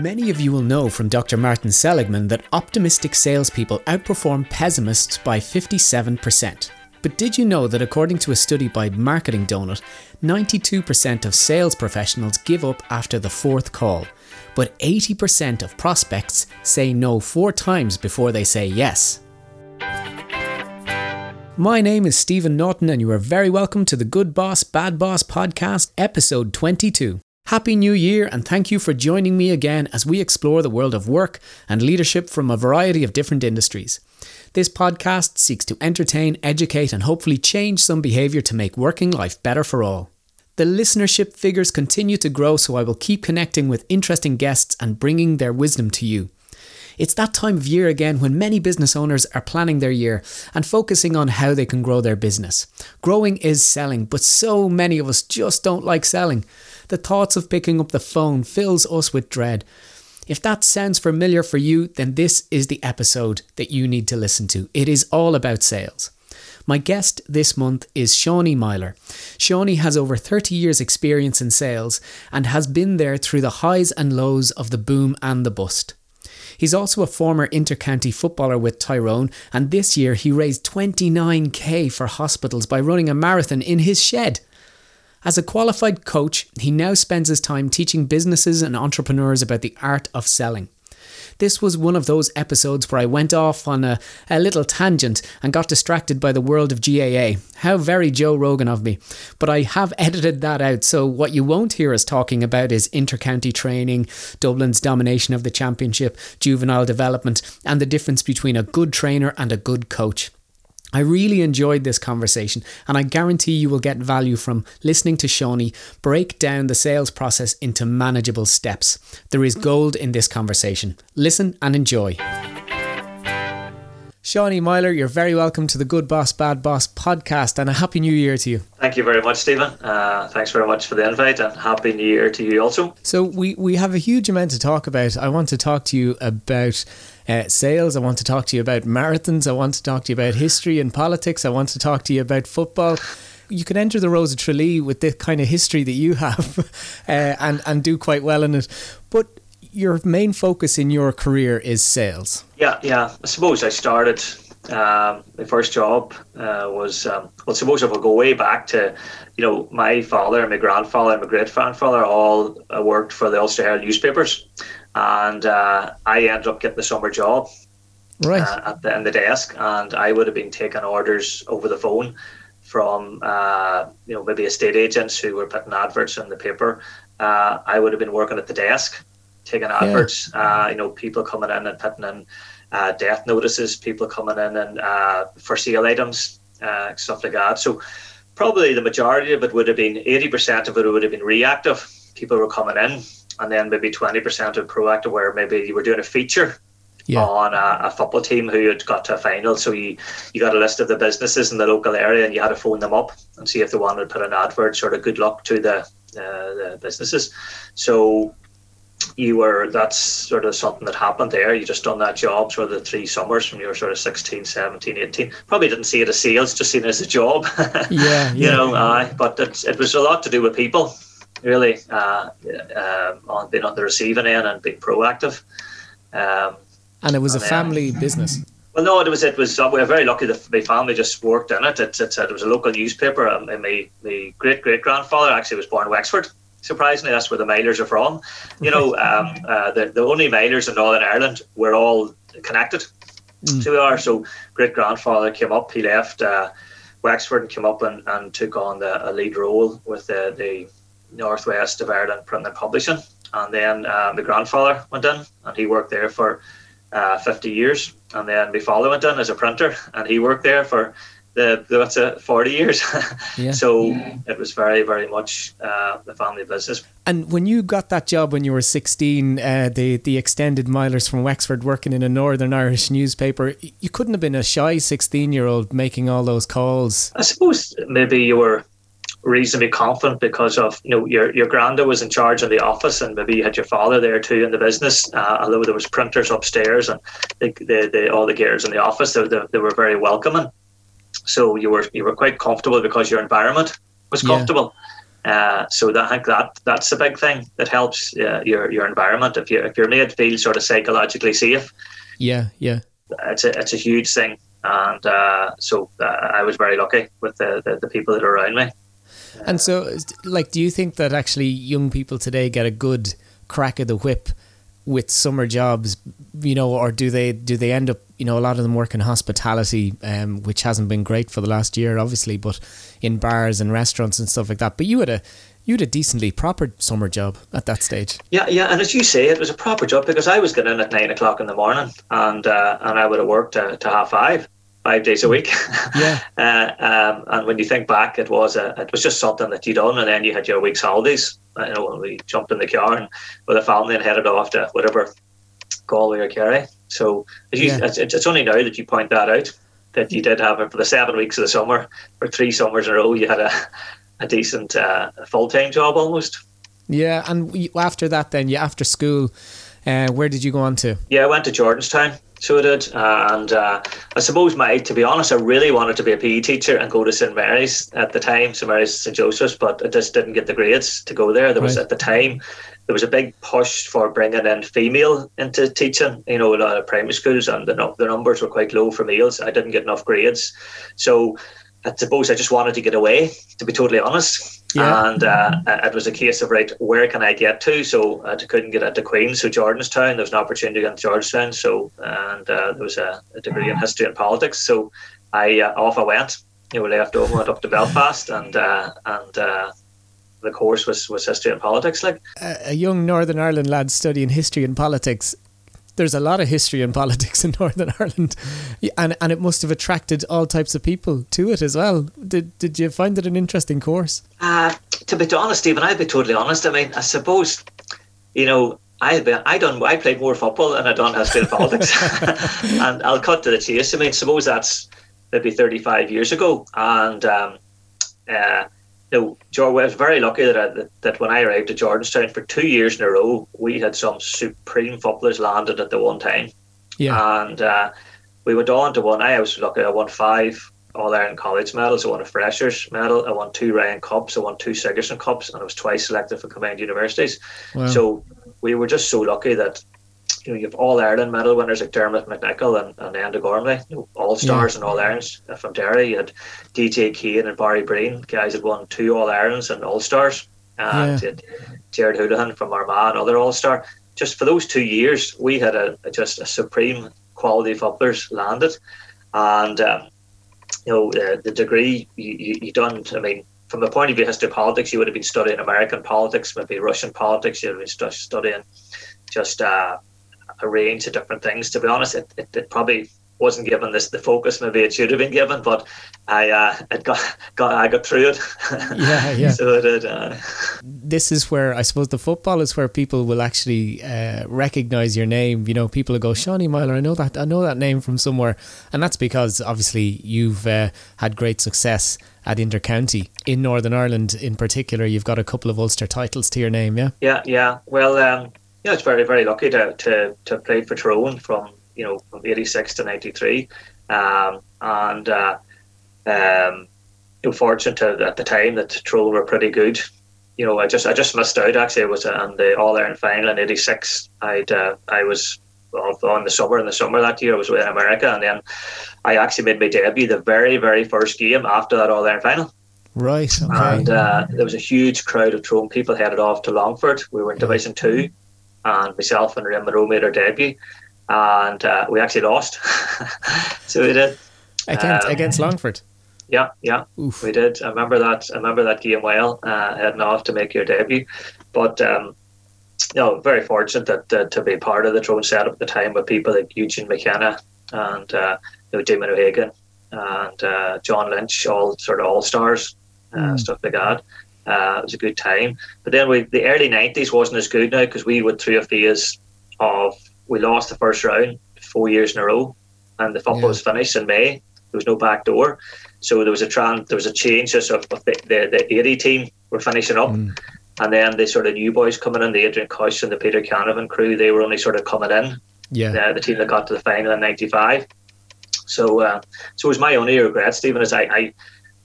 Many of you will know from Dr. Martin Seligman that optimistic salespeople outperform pessimists by 57%. But did you know that according to a study by Marketing Donut, 92% of sales professionals give up after the fourth call, but 80% of prospects say no four times before they say yes? My name is Stephen Norton, and you are very welcome to the Good Boss, Bad Boss podcast, episode 22. Happy New Year, and thank you for joining me again as we explore the world of work and leadership from a variety of different industries. This podcast seeks to entertain, educate, and hopefully change some behaviour to make working life better for all. The listenership figures continue to grow, so I will keep connecting with interesting guests and bringing their wisdom to you. It's that time of year again when many business owners are planning their year and focusing on how they can grow their business. Growing is selling, but so many of us just don't like selling. The thoughts of picking up the phone fills us with dread. If that sounds familiar for you, then this is the episode that you need to listen to. It is all about sales. My guest this month is Seanie Myler. Seanie has over 30 years' experience in sales and has been there through the highs and lows of the boom and the bust. He's also a former intercounty footballer with Tyrone, and this year he raised 29k for hospitals by running a marathon in his shed. As a qualified coach, he now spends his time teaching businesses and entrepreneurs about the art of selling. This was one of those episodes where I went off on a, a little tangent and got distracted by the world of GAA. How very Joe Rogan of me. But I have edited that out, so what you won't hear us talking about is intercounty training, Dublin's domination of the championship, juvenile development, and the difference between a good trainer and a good coach. I really enjoyed this conversation, and I guarantee you will get value from listening to Seanie break down the sales process into manageable steps. There is gold in this conversation. Listen and enjoy. Seanie Myler, you're very welcome to the Good Boss, Bad Boss podcast, and a happy new year to you. Thank you very much, Stephen. Uh, thanks very much for the invite, and happy new year to you also. So, we, we have a huge amount to talk about. I want to talk to you about uh, sales. I want to talk to you about marathons. I want to talk to you about history and politics. I want to talk to you about football. You can enter the Rose of Tralee with the kind of history that you have uh, and, and do quite well in it. But your main focus in your career is sales. Yeah, yeah. I suppose I started. Um, my first job uh, was um, well. Suppose if I go way back to, you know, my father and my grandfather and my great grandfather all uh, worked for the Ulster Herald newspapers, and uh, I ended up getting the summer job right uh, at the in the desk, and I would have been taking orders over the phone from uh, you know maybe estate agents who were putting adverts in the paper. Uh, I would have been working at the desk, taking adverts. Yeah. Uh, you know, people coming in and putting in uh, death notices, people coming in and uh, for sale items, stuff like that. So probably the majority of it would have been eighty percent of it would have been reactive. People were coming in and then maybe 20% of proactive where maybe you were doing a feature yeah. on a, a, football team who had got to a final. So you, you got a list of the businesses in the local area and you had to phone them up and see if they wanted to put an advert, sort of good luck to the, uh, the businesses. So you were, that's sort of something that happened there. You just done that job for the three summers from you were sort of 16, 17, 18. Probably didn't see it as sales, just seen it as a job. Yeah. yeah you know, uh, but it, it was a lot to do with people really uh, uh, on being on the receiving end and being proactive. Um, and it was and a family then, business. Well, no, it was. It was. Uh, we were very lucky that my family just worked in it. It, it, it was a local newspaper. Um, and my my great great grandfather actually was born in Wexford. Surprisingly, that's where the Mylers are from. You know, um, uh, the the only Mylers in Northern Ireland were all connected. Mm. So we are. So great grandfather came up. He left. Uh, Wexford and came up and, and took on the, a lead role with the, the northwest of Ireland printing and publishing. And then uh, my grandfather went in and he worked there for uh, 50 years. And then my father went in as a printer and he worked there for the that's it, 40 years. yeah. So yeah. it was very, very much uh, the family business. And when you got that job when you were 16, uh, the, the extended Mylers from Wexford working in a Northern Irish newspaper, you couldn't have been a shy 16 year old making all those calls. I suppose maybe you were reasonably confident because of you know your your granda was in charge of the office and maybe you had your father there too in the business uh, although there was printers upstairs and the, the, the all the gears in the office they, they, they, were very welcoming so you were you were quite comfortable because your environment was comfortable Uh, so that, I think that that's a big thing that helps uh, your your environment. If you if you're made feel sort of psychologically safe, yeah, yeah, it's a it's a huge thing. And uh, so uh, I was very lucky with the, the, the people that are around me. And so, like, do you think that actually young people today get a good crack of the whip with summer jobs, you know, or do they do they end up, you know, a lot of them work in hospitality, um, which hasn't been great for the last year, obviously, but in bars and restaurants and stuff like that. But you had a you had a decently proper summer job at that stage. Yeah, yeah, and as you say, it was a proper job because I was getting in at nine o'clock in the morning, and uh, and I would have worked to half five five days a week. Yeah. uh, um, and when you think back, it was a, it was just something that you'd done, and then you had your week's holidays. You know, when we jumped in the car and with the family and headed off to whatever Galway or Kerry. So you, yeah. it's, it's only now that you point that out that you did have it for the seven weeks of the summer or three summers in a row. You had a a decent uh, full time job almost. Yeah, and after that, then you after school, uh, where did you go on to? Yeah, I went to Jordanstown. So I did, and uh, I suppose my to be honest, I really wanted to be a PE teacher and go to St Mary's at the time, St Mary's St Joseph's, but I just didn't get the grades to go there. There was right. at the time there was a big push for bringing in female into teaching. You know, a lot of primary schools, and the the numbers were quite low for males. I didn't get enough grades, so I suppose I just wanted to get away. To be totally honest, yeah. And uh, it was a case of, right, where can I get to? So I couldn't get into Queen's, so Jordanstown, there was an opportunity in Jordanstown. So, and uh, there was a, a, degree in history and politics. So I uh, off I went. You know, left home, went up to Belfast, and uh, and uh, the course was, was history and politics. Like a young Northern Ireland lad studying history and politics there's a lot of history and politics in Northern Ireland, and and it must have attracted all types of people to it as well. Did did you find it an interesting course? Uh, to be honest, Stephen, I'll be totally honest. I mean, I suppose, you know, I been, I done I played more football than I done history and politics, and I'll cut to the chase. I mean, suppose that's maybe 35 years ago, and um, uh, you know, I was very lucky that, I, that, that when I arrived at Jordanstown for two years in a row, we had some supreme footballers landed at the one time. Yeah. And uh, we went on to one. I was lucky. I won five All Ireland College medals. I won a Freshers medal. I won two Ryan Cups. I won two Sigerson Cups, and I was twice selected for combined universities. Wow. So we were just so lucky that you know, you have All Ireland medal winners like Dermot McNicholl and, and Enda Gormley, you know, All Stars yeah. and All Irons from Derry. You had DJ Kane and Barry Breen, guys had won two All Irons and All Stars. And yeah. Jared Houlihan from Armagh, another All Star. Just for those two years, we had a, a just a supreme quality of footballers landed. And, um, you know, uh, the degree you, you, you done, I mean, from the point of view of history politics, you would have been studying American politics, maybe Russian politics, you would have been studying just uh, a range of different things. To be honest, it, it, it probably wasn't given this the focus maybe it should have been given, but I uh, it got got I got through it. Yeah, yeah. so did. Uh, this is where I suppose the football is where people will actually uh, recognize your name. You know, people will go, Seanie Myler, I know that I know that name from somewhere, and that's because obviously you've uh, had great success at Intercounty in Northern Ireland. In particular, you've got a couple of Ulster titles to your name. Yeah. Yeah, yeah. Well. Um, yeah, it's very very lucky to to to play for Tyrone from you know from '86 to '93, um, and uh, um, you know, fortunate to, at the time that Tyrone were pretty good. You know, I just I just missed out. Actually, it was on the All Ireland final in '86. I'd uh, I was on the summer in the summer that year. I was in America, and then I actually made my debut the very very first game after that All Ireland final. Right. Okay. And uh, there was a huge crowd of Tyrone people headed off to Longford. We were in Division Two, and myself and Ray Monroe made our debut, and uh, we actually lost. so we did against um, against Longford. Yeah, yeah, Oof. we did. I remember that. I remember that game well, uh, heading off to make your debut. But um, you know, very fortunate that uh, to be part of the Tyrone setup at the time with people like Eugene McKenna and uh, you know Damian O'Hagan and uh, John Lynch, all sort of all stars, mm. stuff like that. Uh, it was a good time. But then we, the early 90s wasn't as good now because we went through a phase of we lost the first round four years in a row and the football yeah. was finished in May. There was no back door. So there was a trans, there was a change of, of the, the, the 80 team were finishing up. Mm. And then the sort of new boys coming in, the Adrian Cush and the Peter Canavan crew, they were only sort of coming in. Yeah. The, the team that got to the final in 95. So, uh, so it was my only regret, Stephen, is I, I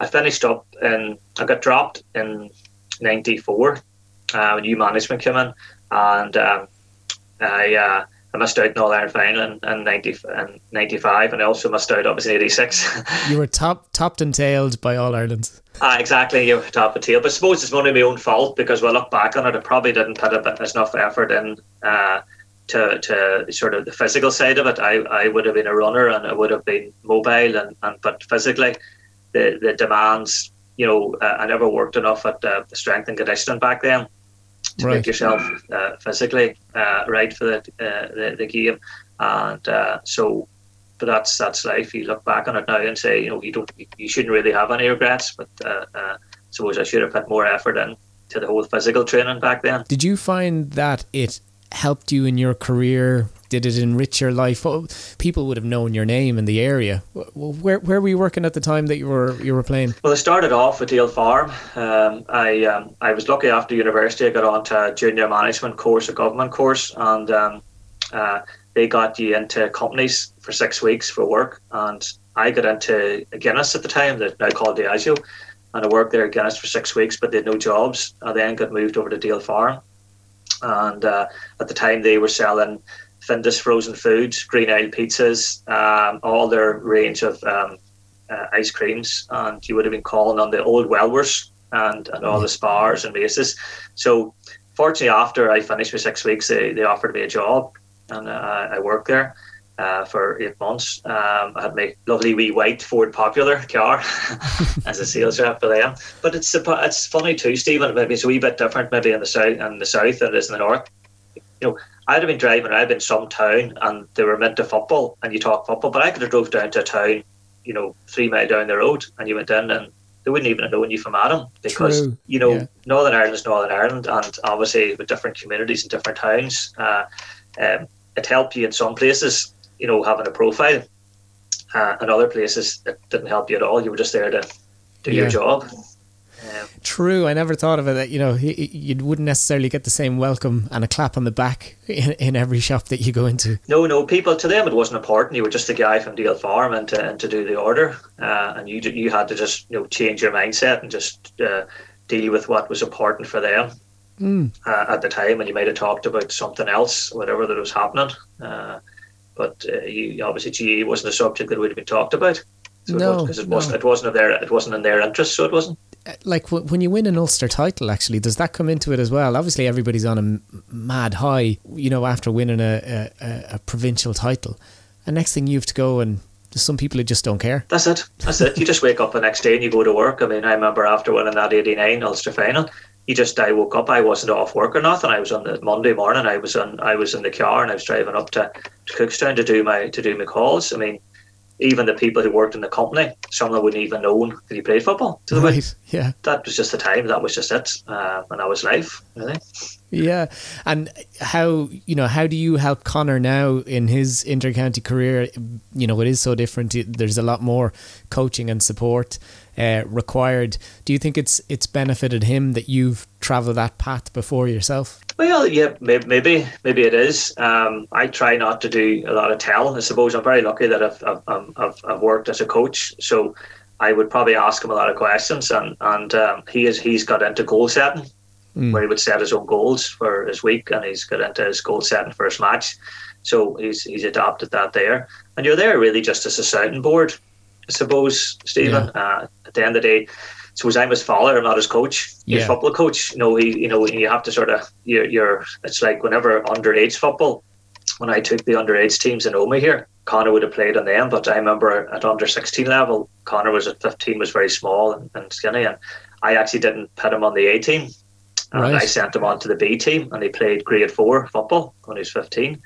I finished up and I got dropped in '94 uh, new management came in, and um, I uh, I missed out in All Ireland final in, in, 90, in 95 and I also missed out obviously in 86. you were top, topped and tailed by All Ireland. Uh, exactly, you were top and tail. But I suppose it's of my own fault because when I look back on it, I probably didn't put a bit, enough effort in uh, to, to sort of the physical side of it. I, I would have been a runner and I would have been mobile, and, and but physically, the, the demands, you know, uh, I never worked enough at uh, the strength and conditioning back then to right. make yourself uh, physically uh, right for the, uh, the, the game, and uh, so. But that's that's life. You look back on it now and say, you know, you don't, you shouldn't really have any regrets. But uh, uh, suppose I should have put more effort in to the whole physical training back then. Did you find that it helped you in your career did it enrich your life? People would have known your name in the area. Where, where were you working at the time that you were you were playing? Well, I started off at Dale Farm. Um, I um, I was lucky after university. I got onto a junior management course, a government course, and um, uh, they got you into companies for six weeks for work. And I got into Guinness at the time, that now called Diageo, and I worked there at Guinness for six weeks, but they had no jobs. I then got moved over to Dale Farm, and uh, at the time they were selling Findus frozen foods, Green Isle pizzas, um, all their range of um, uh, ice creams, and you would have been calling on the old Wellworths and, and all the spars and bases. So, fortunately, after I finished my six weeks, they, they offered me a job, and uh, I worked there. Uh, for eight months, um, I had my lovely wee white Ford Popular car as a sales rep for them. But it's it's funny too, Stephen. Maybe it's a wee bit different, maybe in the south and the south than it is in the north. You know, I'd have been driving around in some town and they were meant to football and you talk football, but I could have drove down to a town, you know, three mile down the road and you went in and they wouldn't even have known you from Adam because True. you know yeah. Northern Ireland is Northern Ireland and obviously with different communities and different towns, uh, um, it helped you in some places, you know, having a profile. Uh, and other places it didn't help you at all. You were just there to do yeah. your job. True, I never thought of it. That you know, you wouldn't necessarily get the same welcome and a clap on the back in, in every shop that you go into. No, no, people to them it wasn't important. You were just a guy from Dale Farm and to, and to do the order, uh, and you you had to just you know change your mindset and just uh, deal with what was important for them. Mm. Uh, at the time, and you might have talked about something else, whatever that was happening. Uh, but uh, you, obviously, GAA wasn't a subject that would have been talked about. So no, because it, was, it, no. wasn't, it wasn't their, it wasn't in their interest, so it wasn't like when you win an Ulster title, actually, does that come into it as well? Obviously, everybody's on a mad high, you know, after winning a, a, a provincial title. And next thing you have to go and some people who just don't care. That's it. That's it. You just wake up the next day and you go to work. I mean, I remember after winning that 89 Ulster final, you just I woke up. I wasn't off work or nothing. I was on the Monday morning. I was on. I was in the car and I was driving up to, to Cookstown to do my to do my calls. I mean, even the people who worked in the company, some of them wouldn't even known that he played football. To the right. Way. Yeah. That was just the time. That was just it. Uh, and that was life, really. Yeah. And how, you know, how do you help Connor now in his intercounty career? You know, it is so different. There's a lot more coaching and support uh, required. Do you think it's it's benefited him that you've travelled that path before yourself? Well, yeah, maybe maybe it is. Um, I try not to do a lot of tell. I suppose I'm very lucky that I've I've, I've, I've worked as a coach, so I would probably ask him a lot of questions, and and um, he is he's got into goal setting, mm. where he would set his own goals for his week, and he's got into his goal setting for his match. So he's he's adopted that there, and you're there really just as a sounding board, I suppose, Stephen. Yeah. Uh, at the end of the day suppose I'm his father, I'm not his coach, yeah. his football coach. You know, he, you know, you have to sort of, you're, you're, it's like whenever underage football, when I took the underage teams in Omagh here, Connor would have played on them, but I remember at under 16 level, Connor was at 15, was very small and, and skinny, and I actually didn't put him on the A team. And right. I sent him on to the B team, and he played grade four football when he was 15.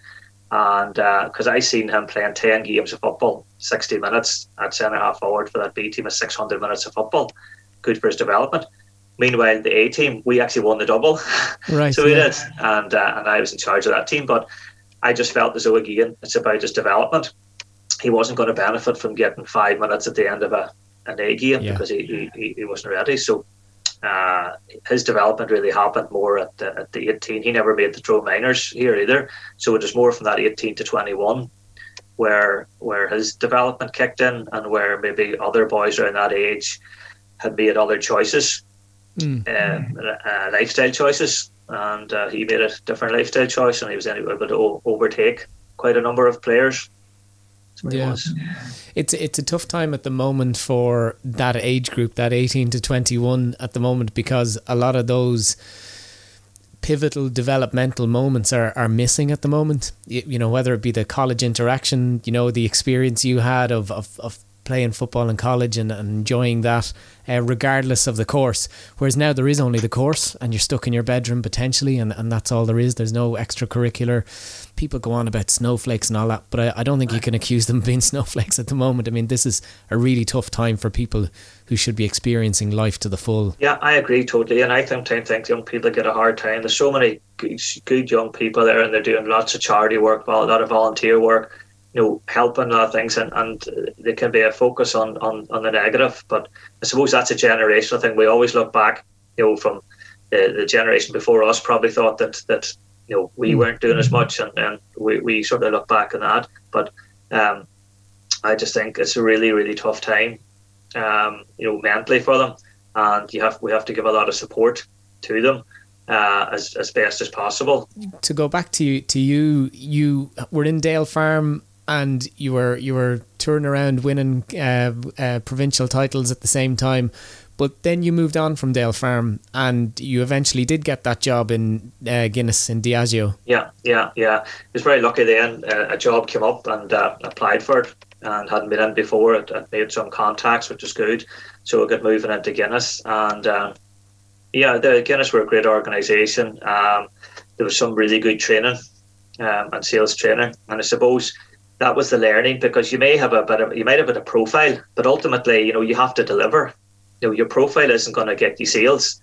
And because uh, I seen him playing 10 games of football, 60 minutes at centre half forward for that B team, is 600 minutes of football good for his development. Meanwhile, the A team, we actually won the double. Right. so we yeah. did. And, uh, and I was in charge of that team. But I just felt as though, again, it's about his development. He wasn't going to benefit from getting five minutes at the end of a, an A game yeah. because he, he, he wasn't ready. So uh, his development really happened more at the, at the 18. He never made the Tyrone minors here either. So it was more from that 18 to 21 where where his development kicked in and where maybe other boys around that age had made other choices mm. uh, lifestyle choices, and uh, he made a different lifestyle choice, and he was able to overtake quite a number of players. Yeah. It's it's a tough time at the moment for that age group, that 18 to 21 at the moment because a lot of those pivotal developmental moments are, are missing at the moment. You, you know, whether it be the college interaction, you know, the experience you had of, of, of playing football in college and, and enjoying that, uh, regardless of the course. Whereas now there is only the course, and you're stuck in your bedroom potentially, and, and that's all there is. There's no extracurricular. People go on about snowflakes and all that, but I, I don't think you can accuse them of being snowflakes at the moment. I mean, this is a really tough time for people who should be experiencing life to the full. Yeah, I agree totally, and I sometimes think young people get a hard time. There's so many good, good young people there, and they're doing lots of charity work, a lot of volunteer work you know, helping a lot of things, and, and there can be a focus on, on, on the negative. But I suppose that's a generational thing. We always look back, you know, from the, the generation before us probably thought that that you know we mm. weren't doing as much, and, and we, we sort of look back on that. But um, I just think it's a really really tough time, um, you know, mentally for them, and you have we have to give a lot of support to them. Uh, as, as best as possible. To go back to you, to you, you were in Dale Farm and you were you were touring around winning uh, uh, provincial titles at the same time. But then you moved on from Dale Farm, and you eventually did get that job in uh, Guinness in Diageo. Yeah, yeah, yeah. I was very lucky then. Uh, a job came up and uh, applied for it, and hadn't been in before. It, made some contacts, which was good. So I got moving into Guinness, and um, yeah, the Guinness were a great organisation. Um, there was some really good training um, and sales training, and I suppose that was the learning because you may have a bit of you might have a profile, but ultimately, you know, you have to deliver. You know, your profile isn't going to get you sales.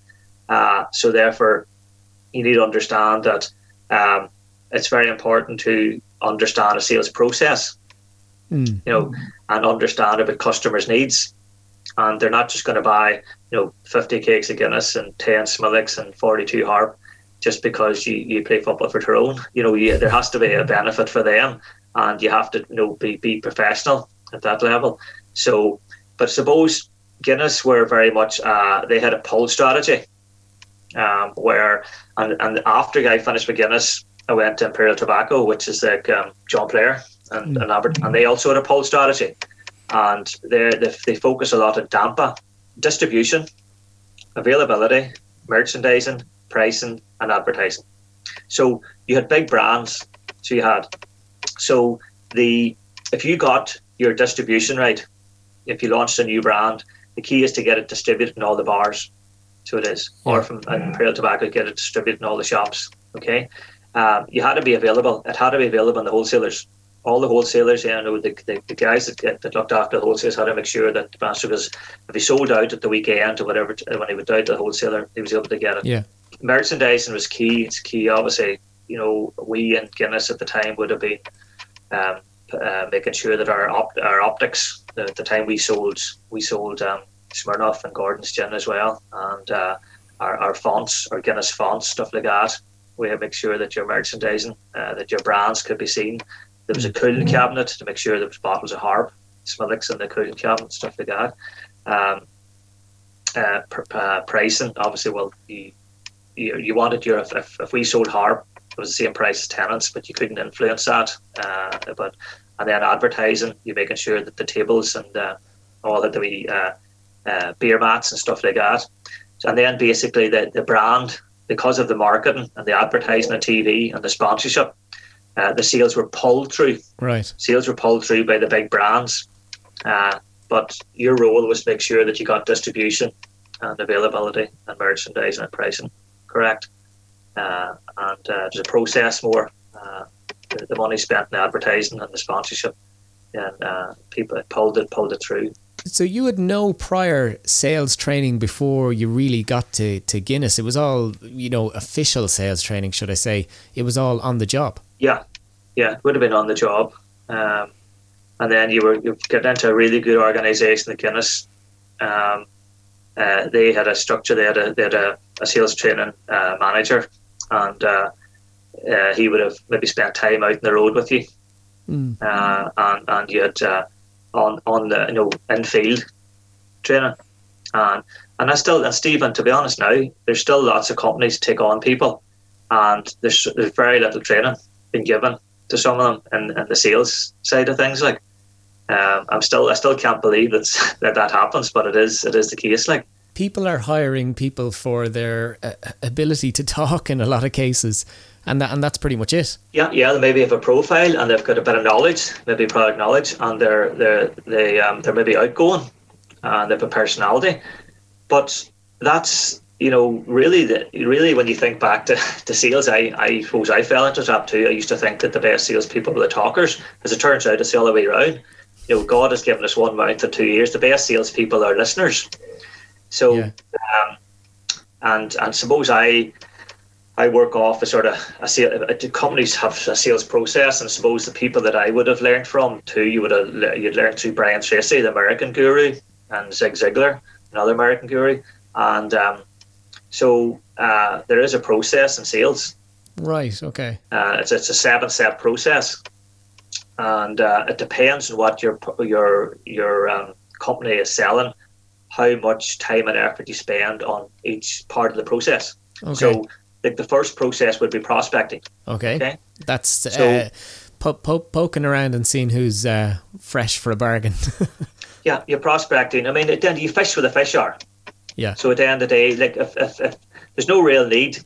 Uh, so therefore, you need to understand that um, it's very important to understand a sales process. Mm. You know, and understand about customers' needs. And they're not just going to buy, you know, 50 cakes of Guinness and 10 Smithwicks and 42 Harp just because you, you play football for Tyrone. You know, you, there has to be a benefit for them and you have to you know be, be professional at that level. So, but suppose Guinness were very much uh, they had a pull strategy, um, where and, and after I finished with Guinness, I went to Imperial Tobacco, which is like um, John Player and, mm. and Albert, and they also had a pull strategy, and they they focus a lot on damper distribution, availability, merchandising, pricing, and advertising. So you had big brands. So you had so the if you got your distribution right, if you launched a new brand, the key is to get it distributed in all the bars. So it is, or from Imperial Tobacco, get it distributed in all the shops. Okay, um, you had to be available. It had to be available in the wholesalers. All the wholesalers, you know, the, the, the guys that, that looked after the wholesalers had to make sure that the master was, if he sold out at the weekend or whatever, when he went out to the wholesaler, he was able to get it. Yeah. Merchandising was key. It's key, obviously. You know, we in Guinness at the time would have been um, uh, making sure that our op- our optics, the, the time we sold we sold um, Smirnoff and Gordon's gin as well, and uh, our, our fonts, our Guinness fonts, stuff like that. We had to make sure that your merchandising, uh, that your brands could be seen. There was a cooling cabinet to make sure there was bottles of Harp, Smithwicks in the cooling cabinet, stuff like that. Um, uh, pr- uh, pricing, obviously, well, you, you, you wanted your if, if we sold Harp, it was the same price as Tennent's, but you couldn't influence that. Uh, but and then advertising, you're making sure that the tables and uh, all of the uh, uh, beer mats and stuff like that. And then basically the, the brand, because of the marketing and the advertising on TV and the sponsorship, uh, the sales were pulled through. Right. Sales were pulled through by the big brands. Uh, but your role was to make sure that you got distribution and availability and merchandising and pricing correct and uh, there's a process more. Uh, the, the, money spent in advertising and the sponsorship, and uh, people pulled it pulled it through. So you had no prior sales training before you really got to, to Guinness. It was all you know official sales training, should I say? It was all on the job. Yeah, yeah, it would have been on the job. Um, and then you were you get into a really good organisation, the Guinness. Um, uh, they had a structure. They had a they had a, a sales training uh, manager and uh, uh, he would have maybe spent time out in the road with you, mm. uh, and and you had uh, on on the you know in field training, and And I still, and Stephen, to be honest now, there's still lots of companies take on people, and there's there's very little training being given to some of them in, in the sales side of things. Like, um, I'm still, I still can't believe that that that happens, but it is, it is the case. Like, people are hiring people for their uh, ability to talk in a lot of cases and that and that's pretty much it. Yeah, yeah. They maybe have a profile and they've got a bit of knowledge, maybe product knowledge, and they're they're they um they're maybe outgoing and they have a personality, but that's you know really the, really when you think back to, to sales, I I suppose I fell into that too. I used to think that the best salespeople were the talkers. As it turns out, it's the other way around. You know, God has given us one mouth and two ears. The best salespeople are listeners. So, yeah. um, and and suppose I I work off a sort of a sale. Companies have a sales process, and suppose the people that I would have learned from too, you would have you'd learned through Brian Tracy, the American guru, and Zig Ziglar, another American guru, and um, so uh, there is a process in sales. Right. Okay. Uh, it's it's a seven step process, and uh, it depends on what your your your um, company is selling, how much time and effort you spend on each part of the process. Okay. So like the first process would be prospecting. Okay. Okay. That's so, uh, po- po- poking around and seeing who's uh, fresh for a bargain. yeah, you're prospecting. I mean, at the end, you fish where the fish are. Yeah. So at the end of the day, like if, if, if there's no real need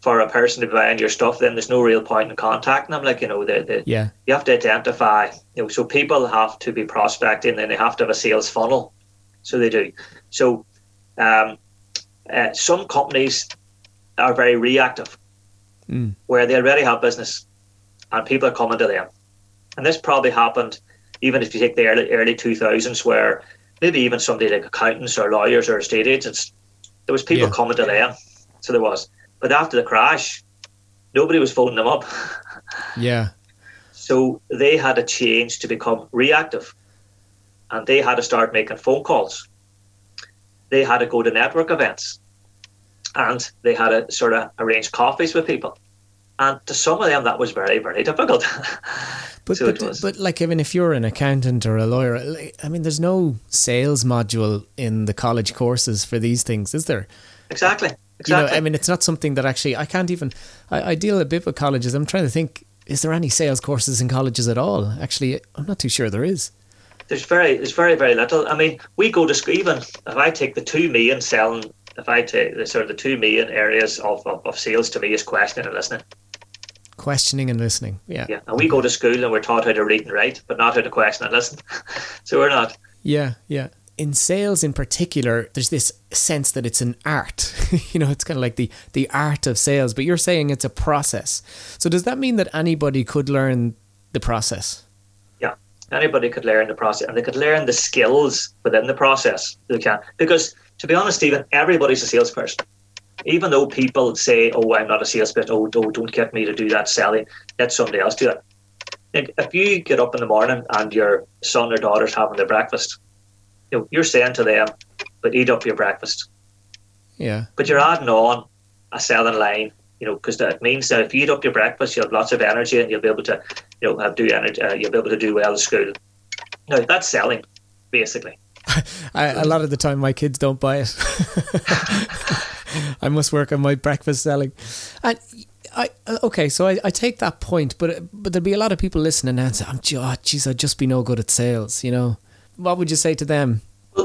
for a person to be buying your stuff, then there's no real point in contacting them. Like you know, the, the yeah, you have to identify. You know, so people have to be prospecting, and they have to have a sales funnel. So they do. So um, uh, some companies are very reactive, mm. where they already have business and people are coming to them. And this probably happened even if you take the early early two thousands, where maybe even somebody like accountants or lawyers or estate agents, there was people yeah. coming to them. So there was. But after the crash, nobody was phoning them up. Yeah. So they had a change to become reactive. And they had to start making phone calls. They had to go to network events and they had to sort of arrange coffees with people. And to some of them, that was very, very difficult. but, so but, but, like, even if you're an accountant or a lawyer, like, I mean, there's no sales module in the college courses for these things, is there? Exactly. Exactly. You know, I mean, it's not something that actually I can't even. I, I deal a bit with colleges. I'm trying to think: is there any sales courses in colleges at all? Actually, I'm not too sure there is. There's very, there's very, very little. I mean, we go to school. Even if I take the two million selling if I take the sort of the two main areas of, of, of sales to me is questioning and listening. Questioning and listening, yeah. Yeah, and we go to school and we're taught how to read and write, but not how to question and listen. so we're not. Yeah, yeah. In sales, in particular, there's this sense that it's an art. you know, it's kind of like the the art of sales. But you're saying it's a process. So does that mean that anybody could learn the process? Anybody could learn the process, and they could learn the skills within the process. They can because to be honest, Stephen, everybody's a salesperson. Even though people say, "Oh, I'm not a salesperson," "Oh, don't, don't get me to do that selling," let somebody else do it. Like, if you get up in the morning and your son or daughter's having their breakfast, you know, you're saying to them, "But eat up your breakfast." Yeah. But you're adding on a selling line, you know, because that means that if you eat up your breakfast, you have lots of energy and you'll be able to, you know, have do energy. Uh, you'll be able to do well at school. Now that's selling, basically. I, a lot of the time, my kids don't buy it. I must work on my breakfast selling. And I okay, so I, I take that point, but but there'll be a lot of people listening and say, "I'm oh, geez, I'd just be no good at sales." You know, what would you say to them?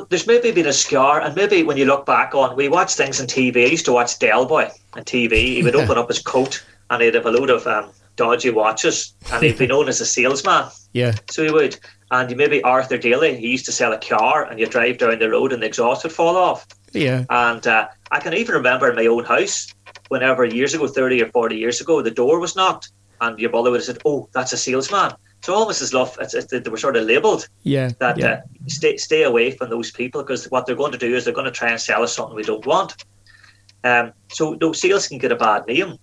There's maybe been a scar, and maybe when you look back on, we watch things on TV. I used to watch Del Boy on TV. He would open up his coat, and he'd have a load of um, dodgy watches, and he'd be known as a salesman. Yeah. So he would. And you maybe Arthur Daley, he used to sell a car, and you drive down the road and the exhaust would fall off. Yeah. And uh, I can even remember in my own house, whenever years ago, 30 or 40 years ago, the door was knocked, and your mother would have said, Oh, that's a salesman. So almost as love, it's, it's, they were sort of labelled. Yeah. That yeah. Uh, stay stay away from those people because what they're going to do is they're going to try and sell us something we don't want. Um, so no sales can get a bad name.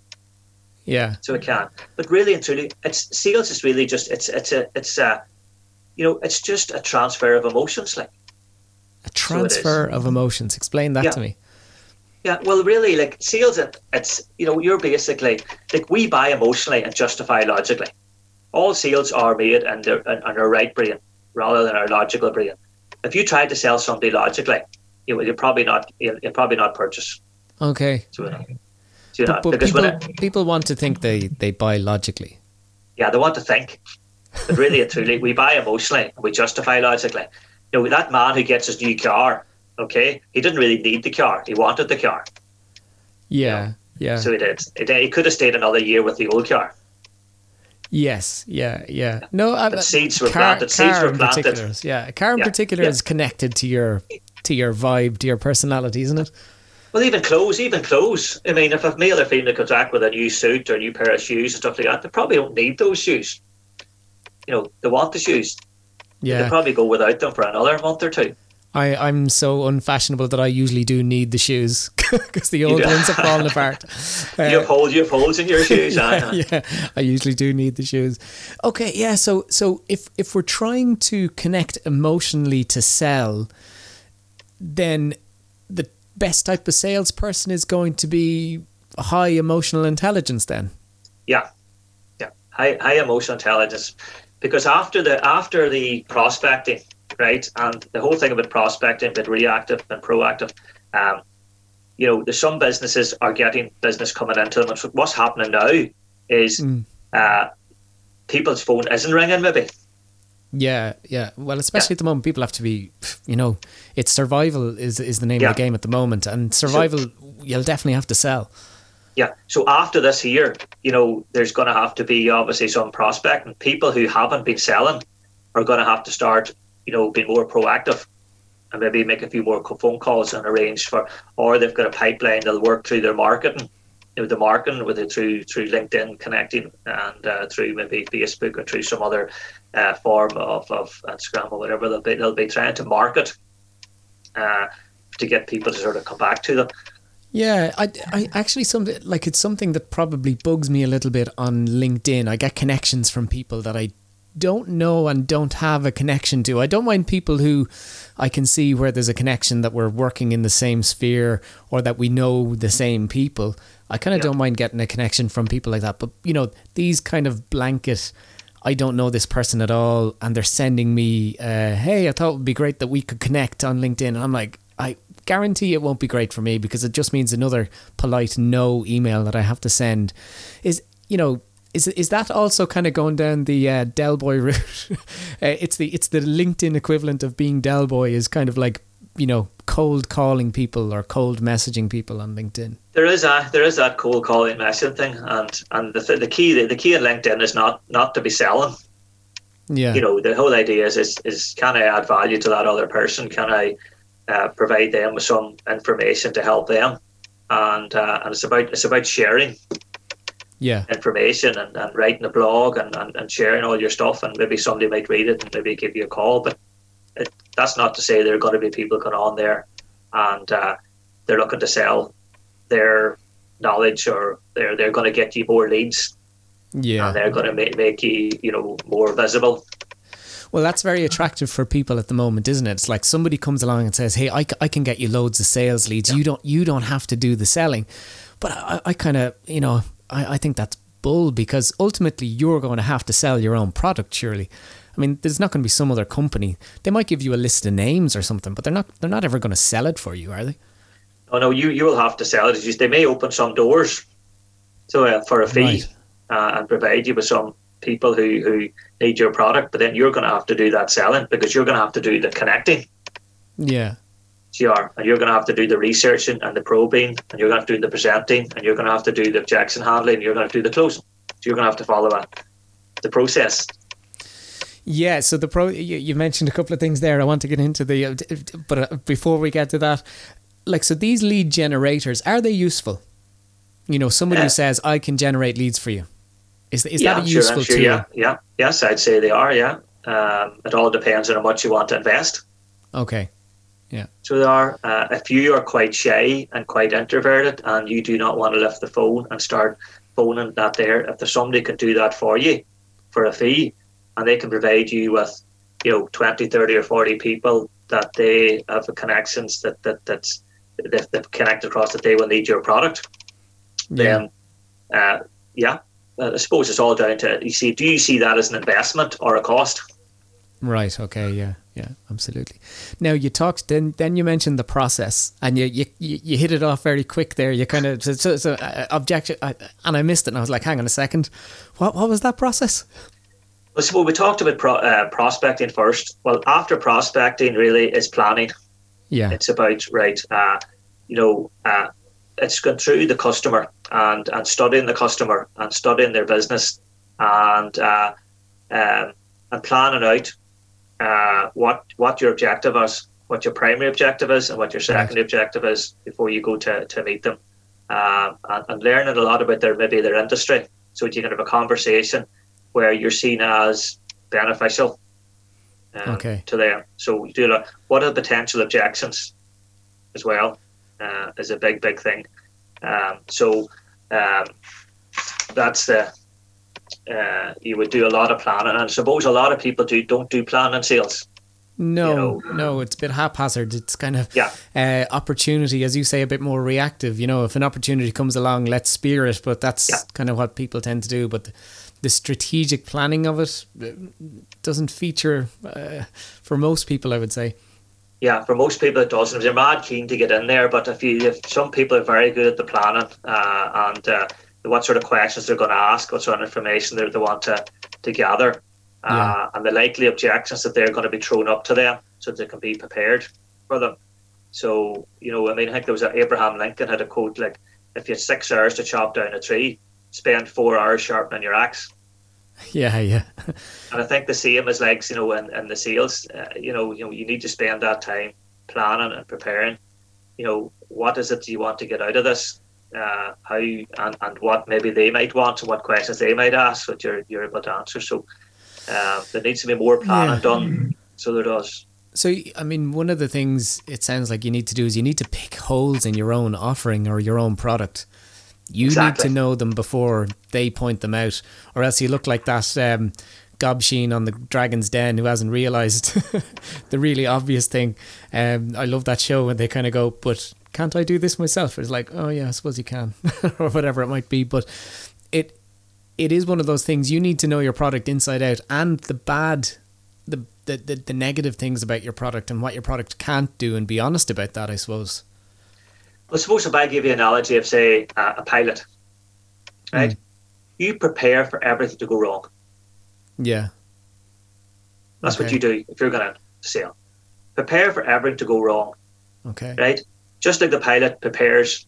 Yeah. So it can, but really and truly, it's sales is really just it's it's a it's a you know, it's just a transfer of emotions, like a transfer so of emotions. Explain that yeah. to me. Yeah, well, really, like sales, it, it's you know, you're basically like we buy emotionally and justify logically. All sales are made in their in, in our right brain rather than our logical brain. If you try to sell somebody logically, you you probably not you will probably not purchase. Okay. So, uh, so, but, uh, but people, it, people want to think they, they buy logically. Yeah, they want to think. But really and truly, we buy emotionally we justify logically. You know, that man who gets his new car, okay, he didn't really need the car. He wanted the car. Yeah, you know? yeah. So he did. He could have stayed another year with the old car. Yes, yeah, yeah. No, I, but uh, seeds were car, planted. Seeds were planted. Yeah, a car in yeah, particular yeah. is connected to your to your vibe, to your personality, isn't it? Well, even clothes, even clothes. I mean, if a male or female comes back with a new suit or a new pair of shoes and stuff like that, they probably don't need those shoes. You know, they want the shoes. Yeah. They probably go without them for another month or two. I, I'm so unfashionable that I usually do need the shoes because the old ones have fallen apart. Uh, you have holes. You have holes in your shoes. yeah, yeah, I usually do need the shoes. Okay, yeah. So, so if if we're trying to connect emotionally to sell, then the best type of salesperson is going to be high emotional intelligence. Then. Yeah, yeah, high high emotional intelligence, because after the after the prospecting right? And the whole thing about prospecting, about reactive and proactive, um, you know, there's some businesses are getting business coming into them. And what's happening now is mm. uh, people's phone isn't ringing, maybe. Yeah, yeah. Well, especially yeah. at the moment, people have to be, you know, it's survival is is the name yeah. of the game at the moment, and survival so, you'll definitely have to sell. Yeah. So after this year, you know, there's going to have to be obviously some prospecting. People who haven't been selling are going to have to start you know, be more proactive and maybe make a few more phone calls and arrange for, or they've got a pipeline they'll work through their marketing, you know, the marketing with it through through LinkedIn connecting and uh, through maybe Facebook or through some other uh, form of, of Instagram or whatever they'll be they'll be trying to market uh, to get people to sort of come back to them. Yeah, I, I actually something like it's something that probably bugs me a little bit on LinkedIn. I get connections from people that I don't know and don't have a connection to. I don't mind people who I can see where there's a connection that we're working in the same sphere or that we know the same people. I kind of yeah. don't mind getting a connection from people like that. But, you know, these kind of blanket, I don't know this person at all, and they're sending me, uh, hey, I thought it would be great that we could connect on LinkedIn. And I'm like, I guarantee it won't be great for me because it just means another polite no email that I have to send. Is, you know, is is that also kind of going down the uh, Del Boy route? uh, it's the it's the LinkedIn equivalent of being Del Boy is kind of like you know cold calling people or cold messaging people on LinkedIn. There is a there is that cold calling messaging thing, and and the the key the, the key in LinkedIn is not not to be selling. Yeah, you know the whole idea is is, is can I add value to that other person? Can I uh, provide them with some information to help them? And uh, and it's about it's about sharing yeah. information and, and writing a blog and, and, and sharing all your stuff and maybe somebody might read it and maybe give you a call but it, that's not to say there are going to be people going on there and uh, they're looking to sell their knowledge or they're they're going to get you more leads yeah and they're going to make, make you you know more visible well, that's very attractive for people at the moment, isn't it? It's like somebody comes along and says, "Hey, I, I can get you loads of sales leads. Yeah. You don't you don't have to do the selling." But I, I kind of you know I, I think that's bull because ultimately you're going to have to sell your own product, surely. I mean, there's not going to be some other company. They might give you a list of names or something, but they're not. They're not ever going to sell it for you, are they? Oh no, you you will have to sell it. Just they may open some doors, so uh, for a fee, right. uh, and provide you with some people who who need your product. But then you're going to have to do that selling because you're going to have to do the connecting. Yeah. GR, and you're going to have to do the researching and the probing, and you're going to have to do the presenting, and you're going to have to do the objection handling, and you're going to, to do the closing. So you're going to have to follow that, the process. Yeah, so the pro you, you, mentioned a couple of things there. I want to get into the, uh, but uh, before we get to that, like so, these lead generators are they useful? You know, somebody who says I can generate leads for you. Is is yeah, that a useful sure, tool? Yeah, yeah, yes, I'd say they are. Yeah, um, it all depends on how much you want to invest. Okay. Yeah. So there are, uh, if you are quite shy and quite introverted and you do not want to lift the phone and start phoning that there, if there's somebody can do that for you for a fee and they can provide you with, you know, 20, 30 or 40 people that they have the connections that, that that's, that they've connected across that they will need your product, yeah. then, uh, yeah, I suppose it's all down to, you see, do you see that as an investment or a cost? Right. Okay. Yeah. Yeah. Absolutely. Now you talked. Then then you mentioned the process, and you you, you hit it off very quick there. You kind of so, so, so uh, objection, uh, and I missed it. And I was like, hang on a second, what what was that process? Well, so we talked about pro, uh, prospecting first. Well, after prospecting, really is planning. Yeah. It's about right. Uh, you know, uh, it's going through the customer and and studying the customer and studying their business and uh, um, and planning out uh, what what your objective is, what your primary objective is, and what your secondary right. objective is before you go to, to meet them, uh, and, and, learning a lot about their maybe their industry, so you can have a conversation where you're seen as beneficial um, okay. to them. So you do what are the potential objections as well uh, is a big big thing. Um, so um, that's the uh, you would do a lot of planning, and I suppose a lot of people do don't do planning sales. No, you know? no, it's a bit haphazard. It's kind of yeah. Uh, opportunity, as you say, a bit more reactive. You know, if an opportunity comes along, let's spear it. But that's yeah. kind of what people tend to do. But the, the strategic planning of it uh, doesn't feature uh, for most people, I would say. Yeah, for most people it doesn't. They're mad keen to get in there, but if you, if some people are very good at the planning uh, and uh, what sort of questions they're going to ask, what sort of information they they want to to gather, uh, yeah. and the likely objections that they're going to be thrown up to them, so that they can be prepared for them. So you know, I mean, I think there was a, Abraham Lincoln had a quote like, "If you had six hours to chop down a tree, spend four hours sharpening your axe." Yeah, yeah. and I think the same as legs, you know, in, in the sales, uh, you know, you know, you need to spend that time planning and preparing. You know, what is it you want to get out of this? Uh, how and, and what maybe they might want and what questions they might ask, which you're, you're able to answer. So uh, there needs to be more planning yeah. done. So there does. So, I mean, one of the things it sounds like you need to do is you need to pick holes in your own offering or your own product. You exactly. need to know them before they point them out, or else you look like that um, Gobsheen on the Dragon's Den who hasn't realised the really obvious thing. Um, I love that show when they kind of go, but can't I do this myself? It's like, oh yeah, I suppose you can, or whatever it might be. But it it is one of those things you need to know your product inside out and the bad, the the the, the negative things about your product and what your product can't do, and be honest about that. I suppose. Well, suppose if I give you an analogy of say uh, a pilot, right? Mm. You prepare for everything to go wrong. Yeah. That's okay. what you do if you're going to sail. Prepare for everything to go wrong. Okay. Right? just like the pilot prepares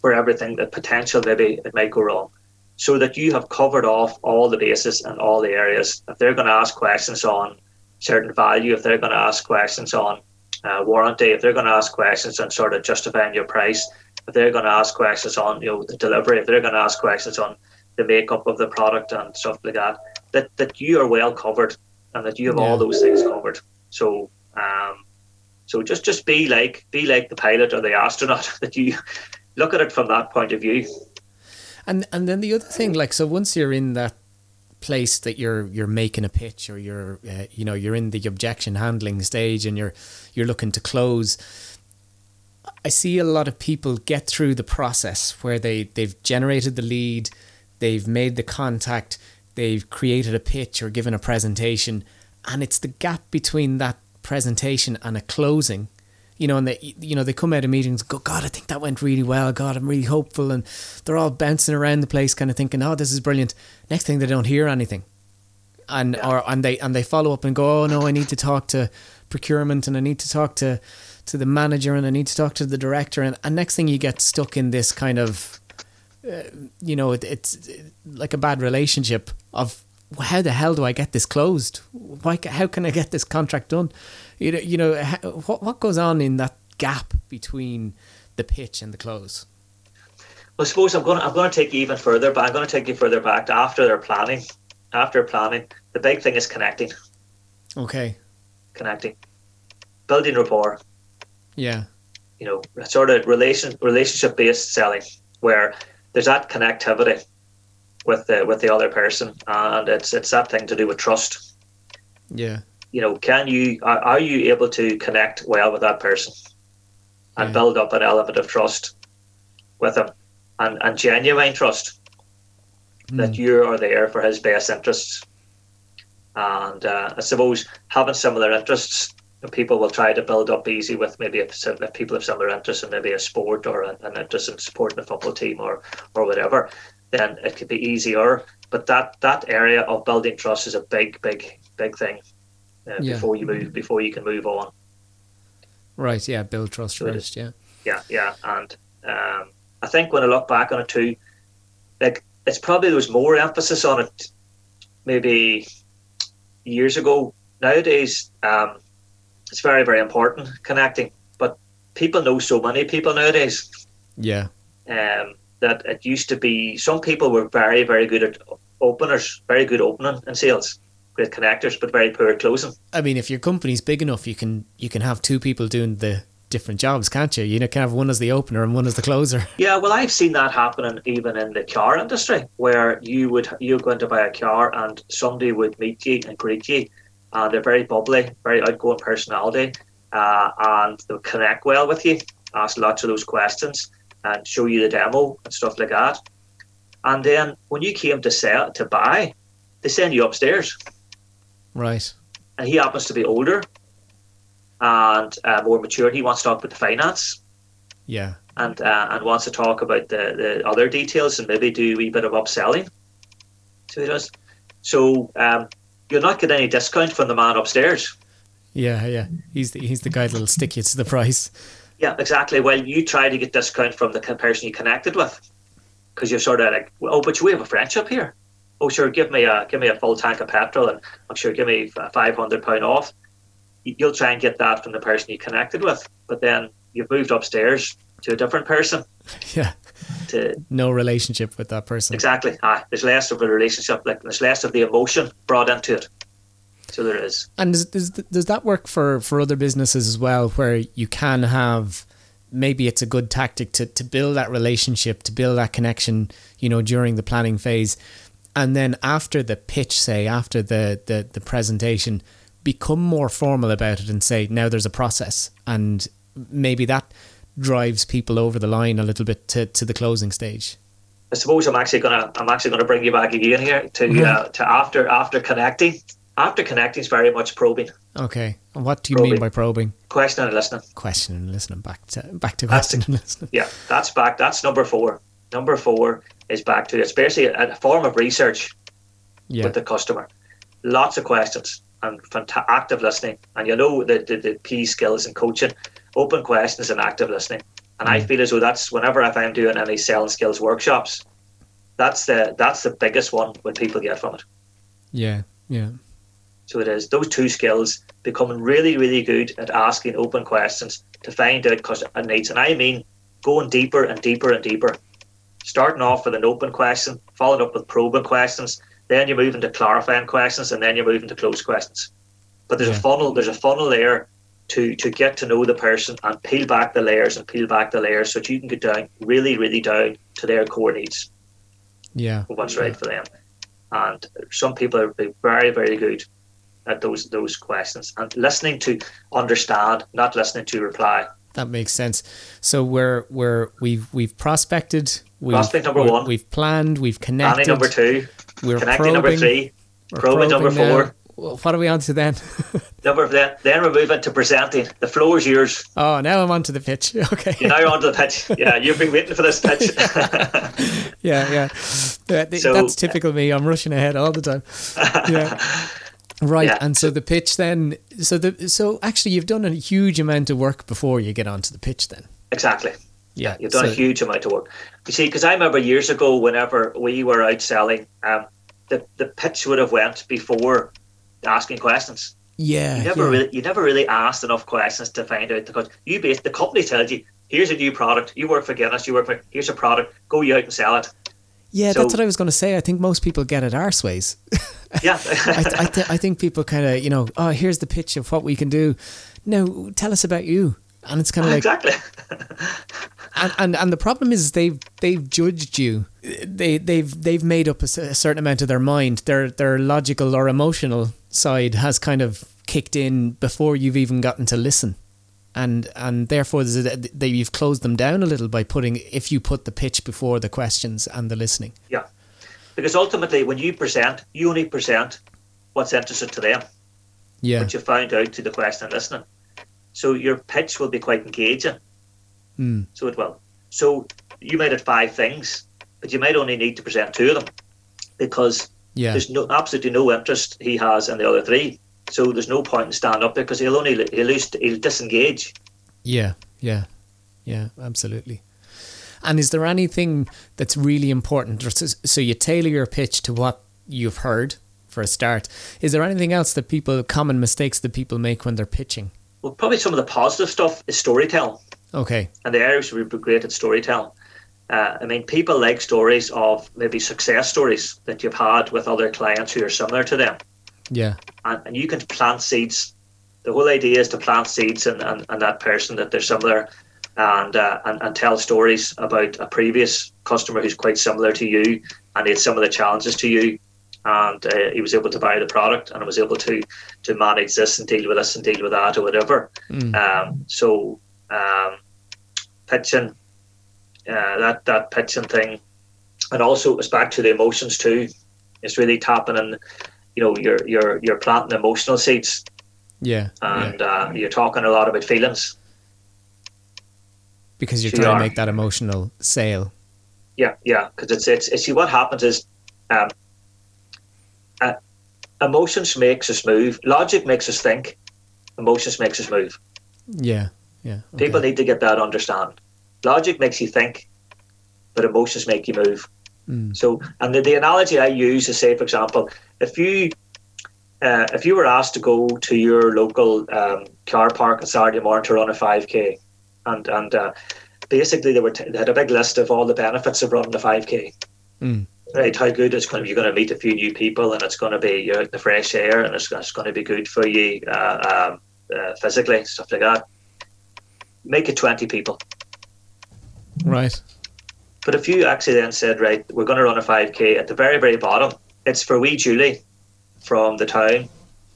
for everything that potential maybe it might go wrong so that you have covered off all the bases and all the areas if they're going to ask questions on certain value if they're going to ask questions on uh, warranty if they're going to ask questions on sort of justifying your price if they're going to ask questions on you know the delivery if they're going to ask questions on the makeup of the product and stuff like that that that you are well covered and that you have yeah. all those things covered so um, so just just be like be like the pilot or the astronaut that you look at it from that point of view. And and then the other thing, like so, once you're in that place that you're you're making a pitch or you're uh, you know you're in the objection handling stage and you're you're looking to close. I see a lot of people get through the process where they they've generated the lead, they've made the contact, they've created a pitch or given a presentation, and it's the gap between that presentation and a closing you know, and they, you know, they come out of meetings, go, God, I think that went really well. God, I'm really hopeful, and they're all bouncing around the place, kind of thinking, oh, this is brilliant. Next thing, they don't hear anything, and yeah. or and they and they follow up and go, oh no, I need to talk to procurement, and I need to talk to to the manager, and I need to talk to the director, and, and next thing, you get stuck in this kind of, uh, you know, it, it's like a bad relationship of how the hell do I get this closed? Why? How can I get this contract done? You know, you know what what goes on in that gap between the pitch and the close. Well, I suppose I'm going. To, I'm going to take you even further, but I'm going to take you further back to after their planning. After planning, the big thing is connecting. Okay. Connecting, building rapport. Yeah. You know, sort of relation relationship based selling, where there's that connectivity with the with the other person, and it's it's that thing to do with trust. Yeah. You know, can you are, are you able to connect well with that person and yeah. build up an element of trust with them, and, and genuine trust mm. that you are there for his best interests. And uh, I suppose having similar interests, and people will try to build up easy with maybe if, if people have similar interests in maybe a sport or an interest in supporting a football team or or whatever, then it could be easier. But that that area of building trust is a big, big, big thing uh, yeah. before you move before you can move on. Right. Yeah. Build trust so first. Yeah. Yeah. Yeah. And um, I think when I look back on it too, like it's probably there was more emphasis on it maybe years ago. Nowadays, um, it's very very important connecting, but people know so many people nowadays. Yeah. Um, that it used to be some people were very very good at openers, very good opening and sales great connectors, but very poor closing. I mean, if your company's big enough, you can you can have two people doing the different jobs, can't you? You know, can have one as the opener and one as the closer. Yeah, well, I've seen that happening even in the car industry, where you would you're going to buy a car and somebody would meet you and greet you, and they're very bubbly, very outgoing personality, uh, and they'll connect well with you, ask lots of those questions, and show you the demo and stuff like that. And then when you came to sell to buy, they send you upstairs Right. And he happens to be older and uh, more mature. He wants to talk about the finance. Yeah. And uh, and wants to talk about the, the other details and maybe do a wee bit of upselling. So he does. So um, you'll not get any discount from the man upstairs. Yeah, yeah. He's the, he's the guy that'll stick you to the price. Yeah, exactly. Well, you try to get discount from the person you connected with because you're sort of like, oh, but we have a friendship here oh sure, give me a give me a full tank of petrol, and I'm sure give me five hundred pound off. You'll try and get that from the person you connected with, but then you've moved upstairs to a different person. Yeah. To no relationship with that person. Exactly. Ah, there's less of a relationship, like there's less of the emotion brought into it. So there is. And does, does, does that work for, for other businesses as well, where you can have maybe it's a good tactic to, to build that relationship, to build that connection, you know, during the planning phase and then after the pitch, say after the, the, the presentation, become more formal about it and say now there's a process, and maybe that drives people over the line a little bit to, to the closing stage. I suppose I'm actually gonna I'm actually gonna bring you back again here to mm-hmm. uh, to after after connecting. After connecting is very much probing. Okay, and what do you probing. mean by probing? Questioning and listening. Questioning and listening. Back to back to questioning and listening. Yeah, that's back. That's number four. Number four is back to it's basically a, a form of research yeah. with the customer. Lots of questions and fanta- active listening. And you know the, the, the key skills in coaching, open questions and active listening. And mm. I feel as though that's whenever if I'm doing any selling skills workshops, that's the that's the biggest one when people get from it. Yeah, yeah. So it is those two skills becoming really, really good at asking open questions to find out customer needs. And I mean going deeper and deeper and deeper starting off with an open question, followed up with probing questions, then you move into clarifying questions, and then you move into closed questions. But there's yeah. a funnel. There's a funnel there to to get to know the person and peel back the layers and peel back the layers so that you can get down really, really down to their core needs. Yeah, what's yeah. right for them. And some people are very, very good at those those questions and listening to understand, not listening to reply. That makes sense. So we're we're we've we've prospected, We've, Prospect number one. We've planned. We've connected. Planning number two. We're connecting probing, number three. Probing, number four. Well, what are we on to then? number then, then we're moving to presenting. The floor is yours. Oh, now I'm on to the pitch. Okay. You're now on to the pitch. Yeah, you've been waiting for this pitch. yeah, yeah. So, That's uh, typical me. I'm rushing ahead all the time. Yeah. Right, yeah. and so the pitch then. So the so actually, you've done a huge amount of work before you get onto the pitch. Then exactly. Yeah, you've done so, a huge amount of work. You see, because I remember years ago, whenever we were out selling, um, the the pitch would have went before asking questions. Yeah, you never yeah. really you never really asked enough questions to find out because you base the company tells you here's a new product. You work for Guinness. You work for here's a product. Go you out and sell it. Yeah, so, that's what I was going to say. I think most people get it arseways. Yeah, I, I, th- I think people kind of you know oh here's the pitch of what we can do. Now tell us about you and it's kind of ah, like exactly. and, and and the problem is they've they've judged you. They they've they've made up a, a certain amount of their mind. Their their logical or emotional side has kind of kicked in before you've even gotten to listen. And and therefore they, you've closed them down a little by putting if you put the pitch before the questions and the listening. Yeah, because ultimately when you present, you only present what's interesting to them, Yeah. what you found out to the question and listening. So your pitch will be quite engaging. Mm. So it will. So you might have five things, but you might only need to present two of them because Yeah. there's no absolutely no interest he has in the other three. So there's no point in standing up there because he'll only he'll, lose, he'll disengage. Yeah, yeah, yeah, absolutely. And is there anything that's really important? So you tailor your pitch to what you've heard for a start. Is there anything else that people, common mistakes that people make when they're pitching? Well, probably some of the positive stuff is storytelling, Okay, and the Irish would be great at storytelling. Uh, I mean, people like stories of maybe success stories that you've had with other clients who are similar to them. Yeah, and, and you can plant seeds. The whole idea is to plant seeds and, and, and that person that they're similar and, uh, and and tell stories about a previous customer who's quite similar to you and he had some of the challenges to you and uh, he was able to buy the product and was able to to manage this and deal with this and deal with that or whatever. Mm. Um, so um, pitching uh, that that pitching thing and also it's back to the emotions too. It's really tapping in you know you're you're you're planting emotional seeds. Yeah, yeah. and uh, you're talking a lot about feelings. Because you're So trying you to make that emotional sale. yeah yeah because it's, it's it's see what happens is um, uh, emotions makes us move. Logic makes us think. Emotions makes us move. Yeah, yeah. people need to get that understand. Logic makes you think but emotions make you move Mm. So, and the, the analogy I use is, say, for example, if you uh, if you were asked to go to your local um, car park on Saturday morning to run a five k, and and uh, basically they were t- they had a big list of all the benefits of running the five k. Mm. Right, how good it's going to be. You're going to meet a few new people, and it's going to be you're out in the fresh air, and it's, it's going to be good for you uh, um, uh, physically, stuff like that. Make it twenty people. Right. But if you actually then said, right, we're going to run a 5K at the very, very bottom, it's for wee Julie from the town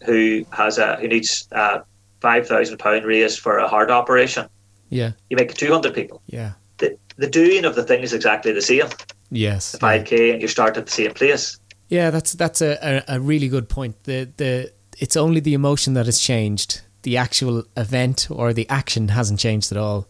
who has a who needs a five thousand pound raise for a heart operation. Yeah, You make two hundred people. yeah. The, the doing of the thing is exactly the same. Yes. The five K, and you start at the same place. Yeah, that's that's a, a, a really good point. The the it's only the emotion that has changed. The actual event or the action hasn't changed at all.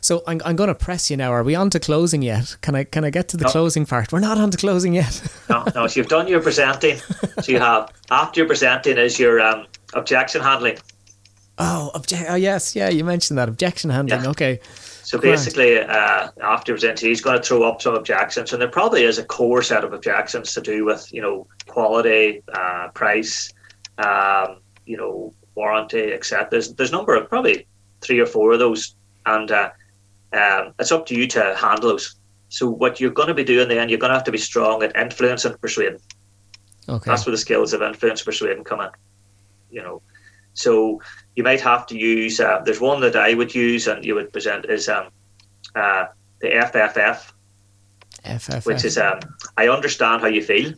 So I'm I'm going to press you now. Are we on to closing yet? Can I can I get to the No. closing part? We're not on to closing yet. No, no. So you've done your presenting. So you have after your presenting is your um, objection handling. oh, object. Oh yes, yeah. You mentioned that objection handling. Yeah. Okay. So basically, uh, after presenting, he's going to throw up some objections, and there probably is a core set of objections to do with, you know, quality, uh, price, um, you know, warranty, etc. There's there's a number of probably three or four of those, and uh, um, it's up to you to handle those. So what you're going to be doing then, you're going to have to be strong at influence and persuading. Okay. That's where the skills of influence persuading come in. You know, so you might have to use. Uh, there's one that I would use, and you would present is um, uh, the FFF, FFF. which is um, I understand how you feel.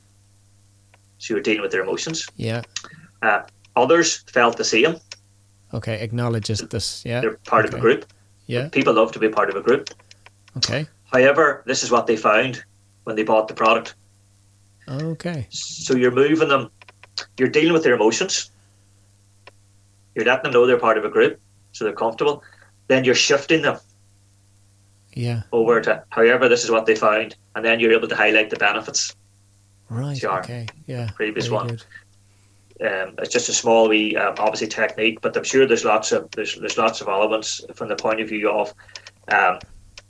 So you're dealing with their emotions. yeah. Others felt the same. Okay. Acknowledges this. Yeah. They're part of a Okay. group. Yeah. People love to be part of a group. Okay. However, this is what they found when they bought the product. Okay. So you're moving them. You're dealing with their emotions. You're letting them know they're part of a group, so they're comfortable. Then you're shifting them Yeah. over to however this is what they found, and then you're able to highlight the benefits. Right. Okay. Yeah. Previous Very one. good. Um, it's just a small wee, um, obviously technique, but I'm sure there's lots of there's there's lots of elements from the point of view of, um,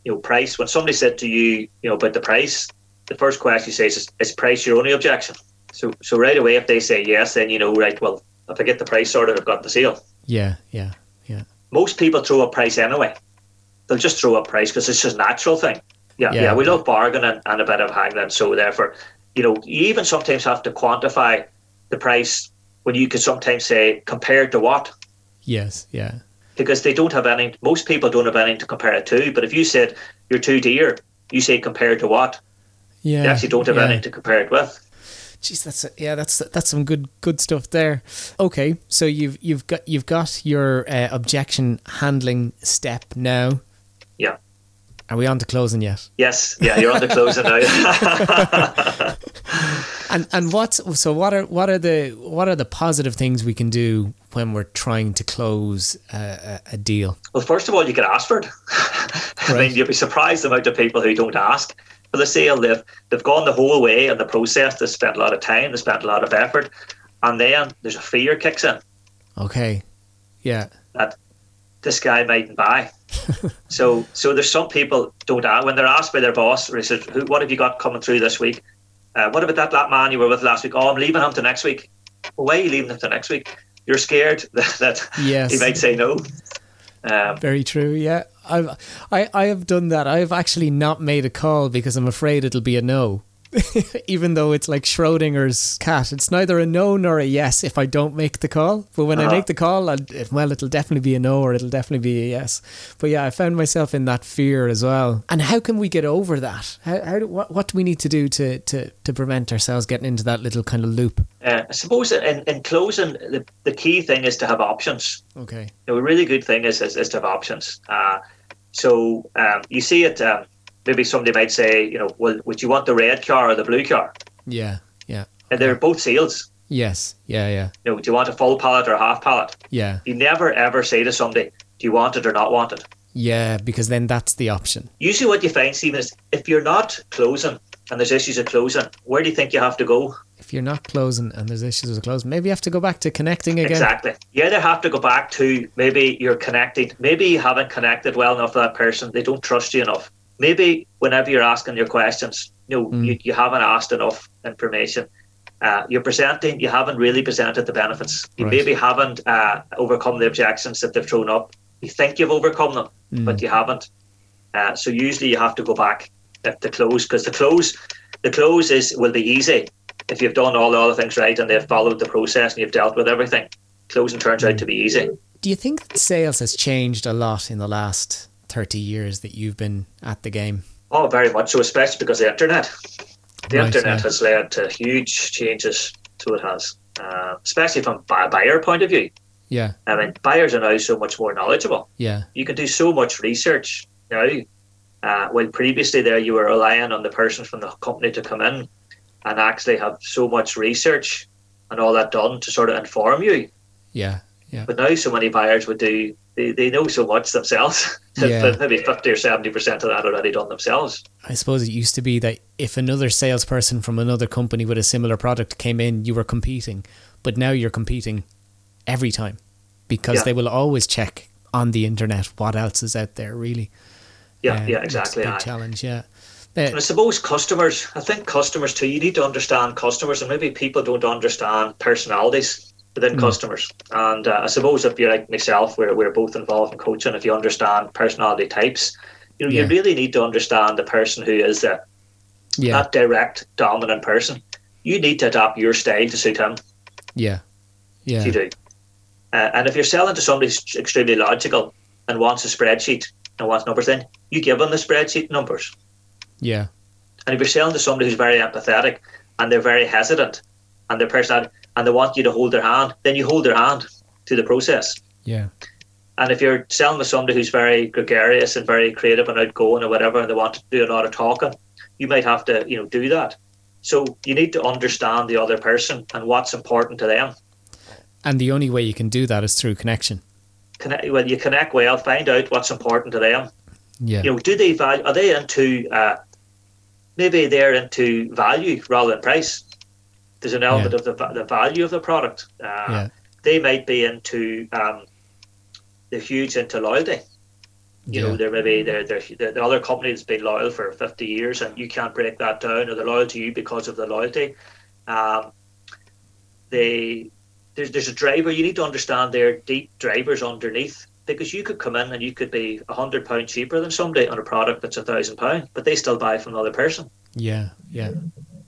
you know, price. When somebody said to you, you know, about the price, the first question you say is, "Is price your only objection?" So so right away, if they say yes, then you know, right, well, if I get the price sorted, I've got the sale. Yeah. Yeah. Yeah. Most people throw up price anyway. They'll just throw up price because it's just a natural thing. Yeah, Yeah. yeah, we love bargaining and a bit of haggling. So therefore, you know, you even sometimes have to quantify the price when you could sometimes say compared to what, Yes. Yeah. because they don't have any. Most people don't have anything to compare it to. But if you said you're too dear, you say compared to what, Yeah. you actually don't have yeah. anything to compare it with. Jeez, that's yeah, that's that's some good good stuff there. Okay, so you've you've got you've got your uh, objection handling step now. Are we on to closing yet? Yes, yeah, you're on to closing now. and and what's so what are what are the what are the positive things we can do when we're trying to close a, a deal? Well, first of all, you can ask for it. I mean, you'll be surprised the amount of people who don't ask for the sale. They've they've gone the whole way in the process. They spent a lot of time. They spent a lot of effort, and then there's a fear kicks in. Okay, yeah. That this guy mightn't buy. so so there's some people don't ask when they're asked by their boss. They says, "What have you got coming through this week? Uh, what about that, that man you were with last week? Oh, I'm leaving him to next week. Well, why are you leaving him to next week? You're scared that, that yes. he might say no. Um, Very true. Yeah, I've I I have done that. I've actually not made a call because I'm afraid it'll be a no. even though it's like Schrodinger's cat. It's neither a no nor a yes if I don't make the call. But when uh-huh. I make the call, it, well, it'll definitely be a no or it'll definitely be a yes. But yeah, I found myself in that fear as well. And how can we get over that? How, how what, what do we need to do to, to, to prevent ourselves getting into that little kind of loop? Uh, I suppose in, in closing, the, the key thing is to have options. Okay. You know, a really good thing is, is, is to have options. Uh, so um, you see it. Um, maybe somebody might say, you know, well, would you want the red car or the blue car? Yeah, yeah. And they're both sales. Yes, yeah, yeah. You know, do you want a full pallet or a half pallet? Yeah. You never ever say to somebody, do you want it or not want it? Yeah, because then that's the option. Usually, what you find, Stephen, is if you're not closing and there's issues of closing, where do you think you have to go? If you're not closing and there's issues with closing, maybe you have to go back to connecting again. Exactly. You either have to go back to maybe you're connecting, maybe you haven't connected well enough with that person, they don't trust you enough maybe whenever you're asking your questions, you know, mm. you, you haven't asked enough information. Uh, you're presenting, you haven't really presented the benefits. You right. maybe haven't uh, overcome the objections that they've thrown up. You think you've overcome them, mm. but you haven't. Uh, so usually you have to go back at the close because the close, the close is will be easy if you've done all the other things right and they've followed the process and you've dealt with everything. Closing turns mm. out to be easy. Do you think that sales has changed a lot in the last 30 years that you've been at the game? Oh, very much so, especially because of the internet. The right, internet yeah. has led to huge changes to it has, uh, especially from a buyer point of view. Yeah. I mean, buyers are now so much more knowledgeable. Yeah. You can do so much research now. Uh, while previously there you were relying on the person from the company to come in and actually have so much research and all that done to sort of inform you. Yeah. Yeah. But now so many buyers would do they, they know so much themselves. Yeah. maybe fifty or seventy percent of that already done themselves. I suppose it used to be that if another salesperson from another company with a similar product came in, you were competing. But now you're competing every time because yeah. they will always check on the internet what else is out there. Really. Yeah. Um, yeah. Exactly. big challenge. Yeah. Uh, I suppose customers. I think customers too. You need to understand customers, and maybe people don't understand personalities within mm. customers. And uh, I suppose if you're like myself, we're, we're both involved in coaching, if you understand personality types, you know, yeah. you really need to understand the person who is the yeah. that direct, dominant person. You need to adapt your style to suit him. Yeah. Yeah. You do. Uh, and if you're selling to somebody who's extremely logical and wants a spreadsheet and wants numbers, then you give them the spreadsheet numbers. Yeah. And if you're selling to somebody who's very empathetic and they're very hesitant and their personality, and they want you to hold their hand, then you hold their hand to the process. Yeah. And if you're selling to somebody who's very gregarious and very creative and outgoing or whatever, and they want to do a lot of talking, you might have to, you know, do that. So you need to understand the other person and what's important to them. And the only way you can do that is through connection. Connect, well, you connect well, find out what's important to them. Yeah. You know, do they value? Are they into? Uh, maybe they're into value rather than price. There's an element yeah. of the, the value of the product. Uh, yeah. They might be into um, they're huge into loyalty. You yeah. know, they're maybe they're, they're, the other company that's been loyal for 50 years, and you can't break that down, or they're loyal to you because of the loyalty. Um, they there's there's a driver. You need to understand their deep drivers underneath because you could come in and you could be a hundred pound cheaper than somebody on a product that's a thousand pound, but they still buy from another person. Yeah, yeah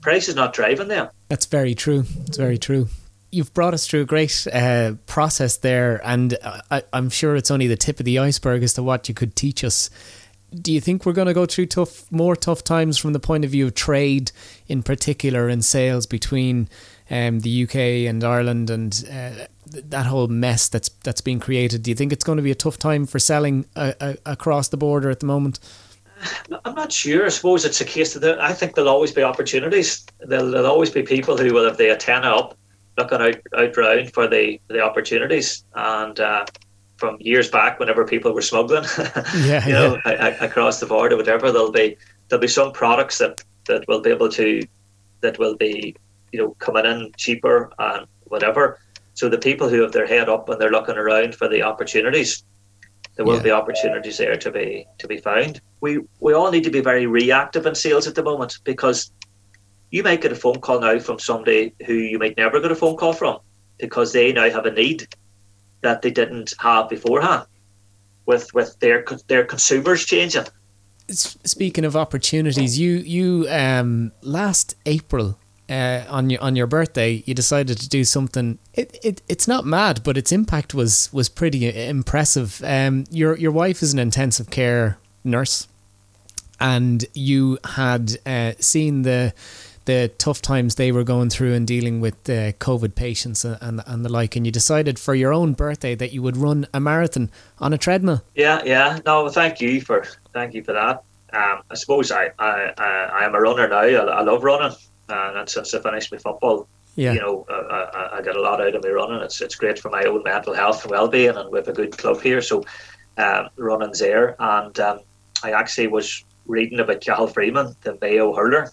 price is not driving them. That's very true. It's very true. You've brought us through a great uh, process there, and I, I'm sure it's only the tip of the iceberg as to what you could teach us. Do you think we're going to go through tough, more tough times from the point of view of trade, in particular, in sales between um, the UK and Ireland, and uh, that whole mess that's that's being created? Do you think it's going to be a tough time for selling uh, uh, across the border at the moment? I'm not sure. I suppose it's a case that I think there'll always be opportunities. There'll, there'll always be people who will have the antenna up, looking out, out round for the, the opportunities. And uh, from years back, whenever people were smuggling, yeah, you know, yeah. across the border, or whatever, there'll be there'll be some products that, that will be able to that will be you know coming in cheaper and whatever. So the people who have their head up and they're looking around for the opportunities, there will yeah. be opportunities there to be to be found. We we all need to be very reactive in sales at the moment because you might get a phone call now from somebody who you might never get a phone call from because they now have a need that they didn't have beforehand with with their their consumers changing. Speaking of opportunities, you you um last April uh, on your on your birthday, you decided to do something. It, it it's not mad, but its impact was was pretty impressive. Um, your your wife is an intensive care nurse, and you had uh, seen the the tough times they were going through and dealing with uh, COVID patients and, and, the like, and you decided for your own birthday that you would run a marathon on a treadmill. Yeah, yeah. No, thank you for thank you for that. Um, I suppose I, I, I, I am a runner now. I, I love running and since I finished my football, yeah. you know, I, I, get a lot out of my running. It's it's great for my own mental health and well being, and we have a good club here, so um, running's there. And um, I actually was reading about Cathal Freeman, the Mayo hurler,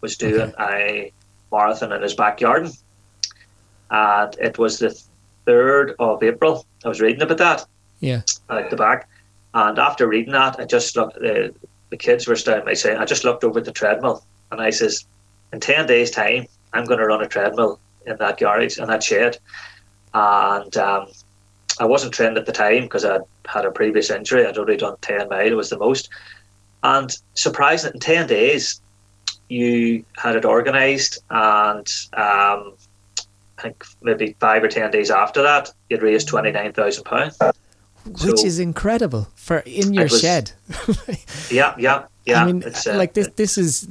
was doing okay. a marathon in his backyard, and it was the third of April. I was reading about that. Yeah, at the back, and after reading that, I just looked. Uh, the kids were standing by saying, I just looked over the treadmill, and I says, in 10 days' time, I'm going to run a treadmill in that garage, in that shed. And um, I wasn't trained at the time because I had a previous injury. I'd already done 10 mile, was the most. And surprising, in 10 days, you had it organised, and um, I think maybe five or 10 days after that, you'd raised £29,000. Which so is incredible for in your was, shed. yeah, yeah. Yeah, I mean, uh, like this. This is.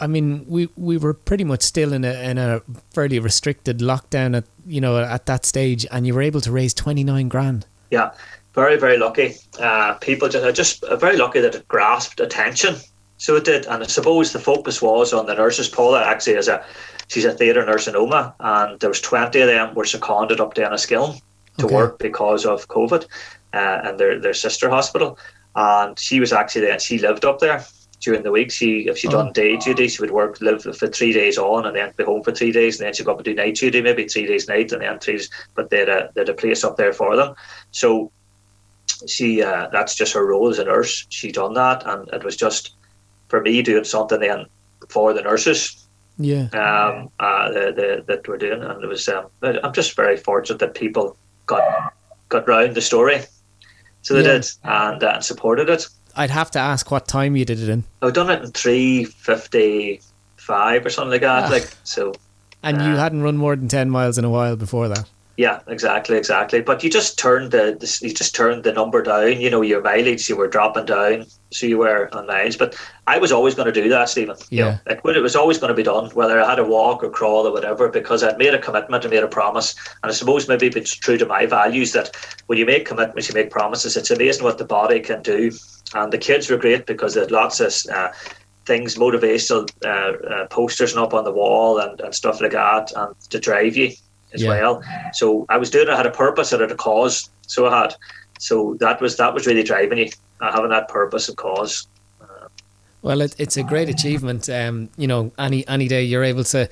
I mean, we we were pretty much still in a in a fairly restricted lockdown at you know at that stage, and you were able to raise twenty nine grand. Yeah, very very lucky. Uh, people just just uh, very lucky that it grasped attention. So it did, and I suppose the focus was on the nurses. Paula actually is a she's a theatre nurse in Omagh, and there was twenty of them were seconded up to Enniskillen to okay. work because of COVID, uh, and their their sister hospital and she was actually there. She lived up there during the week. She if she oh. done day duty, she would work live for three days on, and then be home for three days, and then she'd go up and do night duty, maybe three days night, and then three. Days, but they had a they had a place up there for them. So she uh, that's just her role as a nurse. She done that, and it was just for me doing something then for the nurses. Yeah. Um. Uh. The, the that we're doing, and it was. Um. I'm just very fortunate that people got got round the story so they yeah. did and, uh, supported it. I'd have to ask what time you did it in. I've done it in three fifty five or something like that. Ah. Like so. And uh, you hadn't run more than ten miles in a while before that. Yeah, exactly, exactly. But you just turned the, the you just turned the number down. You know your mileage, you were dropping down, so you were on miles. But I was always going to do that, Stephen. Yeah, you know, like it was always going to be done, whether I had to walk or crawl or whatever, because I'd made a commitment and made a promise. And I suppose maybe it's true to my values that when you make commitments, you make promises. It's amazing what the body can do. And the kids were great because they had lots of. Uh, things, motivational uh, uh, posters and up on the wall and, and stuff like that, and to drive you as yeah. well. So I was doing it, I had a purpose, I had a cause. So I had. So that was that was really driving you, uh, having that purpose and cause. well, it, it's a great achievement. Um, you know, any any day you're able to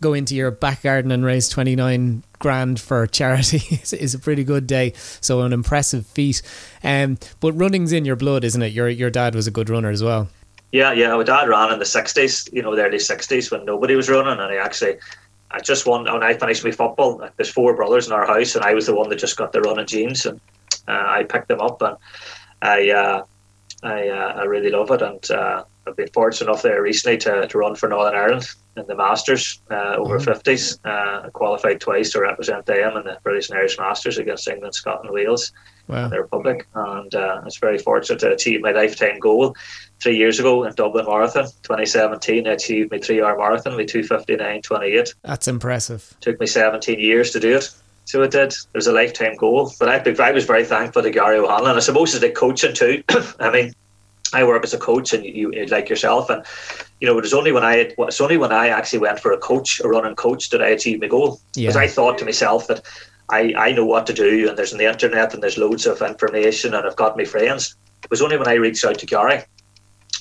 go into your back garden and raise 29 grand for charity is, a pretty good day. So an impressive feat. Um, but running's in your blood, isn't it? Your your dad was a good runner as well. Yeah, yeah. My dad ran in the 60s, you know, the early 60s when nobody was running, and he actually I just won when I finished my football. There's four brothers in our house, and I was the one that just got the running genes, and uh, I picked them up, and I uh, I, uh, I really love it, and uh, I've been fortunate enough there recently to, to run for Northern Ireland in the Masters uh, over mm-hmm. 50s. Uh, I qualified twice to represent them in the British and Irish Masters against England, Scotland, Wales, wow. the Republic, and uh, I was very fortunate to achieve my lifetime goal three years ago in Dublin Marathon, 2017, I achieved my three hour marathon, my 259.28. That's impressive. Took me 17 years to do it. So it did. It was a lifetime goal. But I, I was very thankful to Gary O'Hanlon. I suppose as a coaching too. I mean, I work as a coach, and you, you like yourself, and you know, it was only when I had, it's only when I actually went for a coach, a running coach, that I achieved my goal. Because yeah. I thought to myself that I, I know what to do, and there's the internet, and there's loads of information, and I've got my friends. It was only when I reached out to Gary,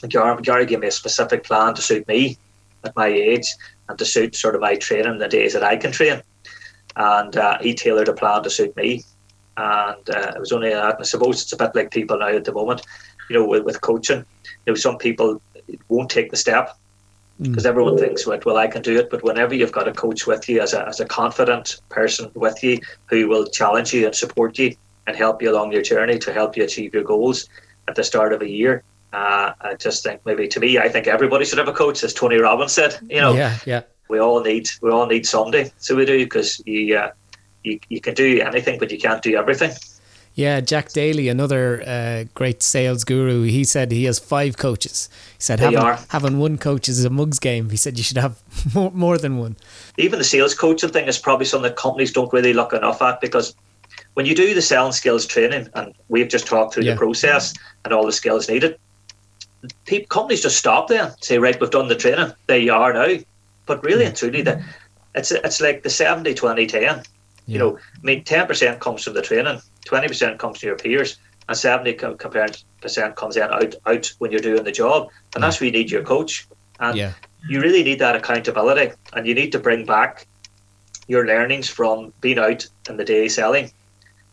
Gary, Gary gave me a specific plan to suit me at my age and to suit sort of my training the days that I can train. And uh, he tailored a plan to suit me. And uh, it was only that. I suppose it's a bit like people now at the moment, you know, with, with coaching. You know, some people won't take the step because mm. everyone thinks, well, well, I can do it. But whenever you've got a coach with you, as a, as a confident person with you who will challenge you and support you and help you along your journey to help you achieve your goals at the start of a year, uh, I just think maybe to me, I think everybody should have a coach, as Tony Robbins said. You know, yeah, yeah. We all need we all need somebody, so we do because you, uh, you you can do anything, but you can't do everything. Yeah, Jack Daly, another uh, great sales guru, he said he has five coaches. He said having, having one coach is a mug's game. He said you should have more, more than one. Even the sales coaching thing is probably something that companies don't really look enough at because when you do the selling skills training, and we've just talked through yeah. the process and all the skills needed, people, companies just stop there, and say, right, we've done the training, there you are now. But really and truly, that it's it's like the 70 20 10. Yeah. You know, I mean, 10% comes from the training, 20% comes from your peers, and 70 percent comes in out, out when you're doing the job. And that's where you need your coach. And yeah. you really need that accountability, and you need to bring back your learnings from being out in the day selling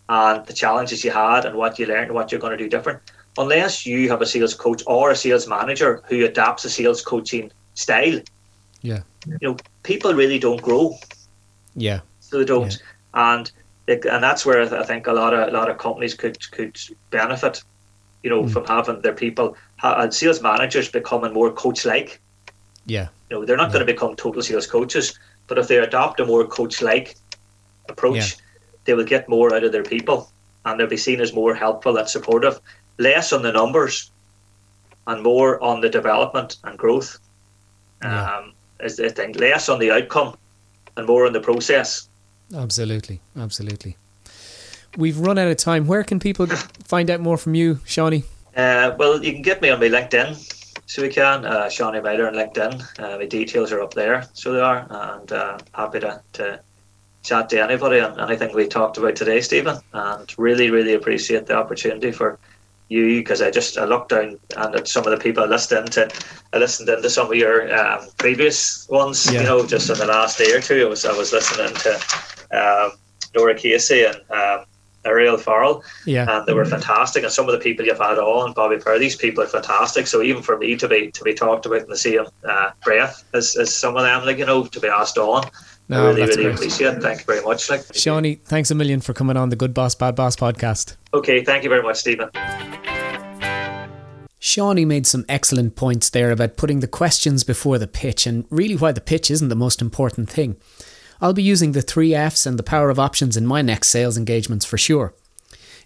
and the challenges you had and what you learned and what you're going to do different unless you have a sales coach or a sales manager who adapts a sales coaching style, yeah, you know, people really don't grow. Yeah, so they don't, yeah. and and that's where I think a lot of a lot of companies could could benefit, you know, mm. from having their people, uh, sales managers becoming more coach-like. Yeah, you know, they're not yeah. going to become total sales coaches, but if they adopt a more coach-like approach, yeah. they will get more out of their people, and they'll be seen as more helpful and supportive less on the numbers and more on the development and growth. Yeah. Um, is the thing less on the outcome and more on the process. Absolutely, absolutely. We've run out of time. Where can people find out more from you, Shawnee? Uh, well, you can get me on my LinkedIn, so we can. Uh, Shawnee Myler on LinkedIn. Uh, my details are up there, so they are, and uh, happy to, to chat to anybody on anything we talked about today, Stephen. And really, really appreciate the opportunity for you because I just I looked down and at some of the people I listened to I listened into some of your um, previous ones yeah. you know just in the last day or two I was I was listening to um, Laura Casey and um, Ariel Farrell yeah. and they were fantastic and some of the people you've had on Bobby Power these people are fantastic. So even for me to be to be talked about in the same uh, breath as, as some of them like you know to be asked on no, I really, really great. appreciate it. Thank you very much. Like, Shawnee, thanks a million for coming on the Good Boss, Bad Boss podcast. Okay, thank you very much, Stephen. Shawnee made some excellent points there about putting the questions before the pitch and really why the pitch isn't the most important thing. I'll be using the three F's and the power of options in my next sales engagements for sure.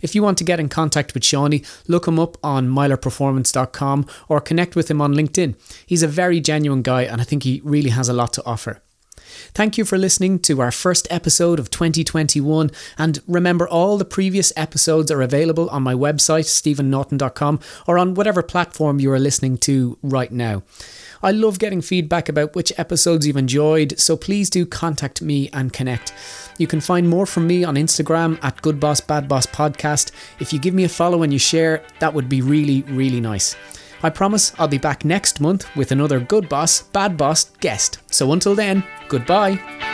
If you want to get in contact with Shawnee, look him up on mylerperformance.com or connect with him on LinkedIn. He's a very genuine guy and I think he really has a lot to offer. Thank you for listening to our first episode of 2021. And remember, all the previous episodes are available on my website, stephennorton.com, or on whatever platform you are listening to right now. I love getting feedback about which episodes you've enjoyed, so please do contact me and connect. You can find more from me on Instagram at Good Boss Bad Boss Podcast. If you give me a follow and you share, that would be really, really nice. I promise I'll be back next month with another good boss, bad boss guest. So until then, goodbye.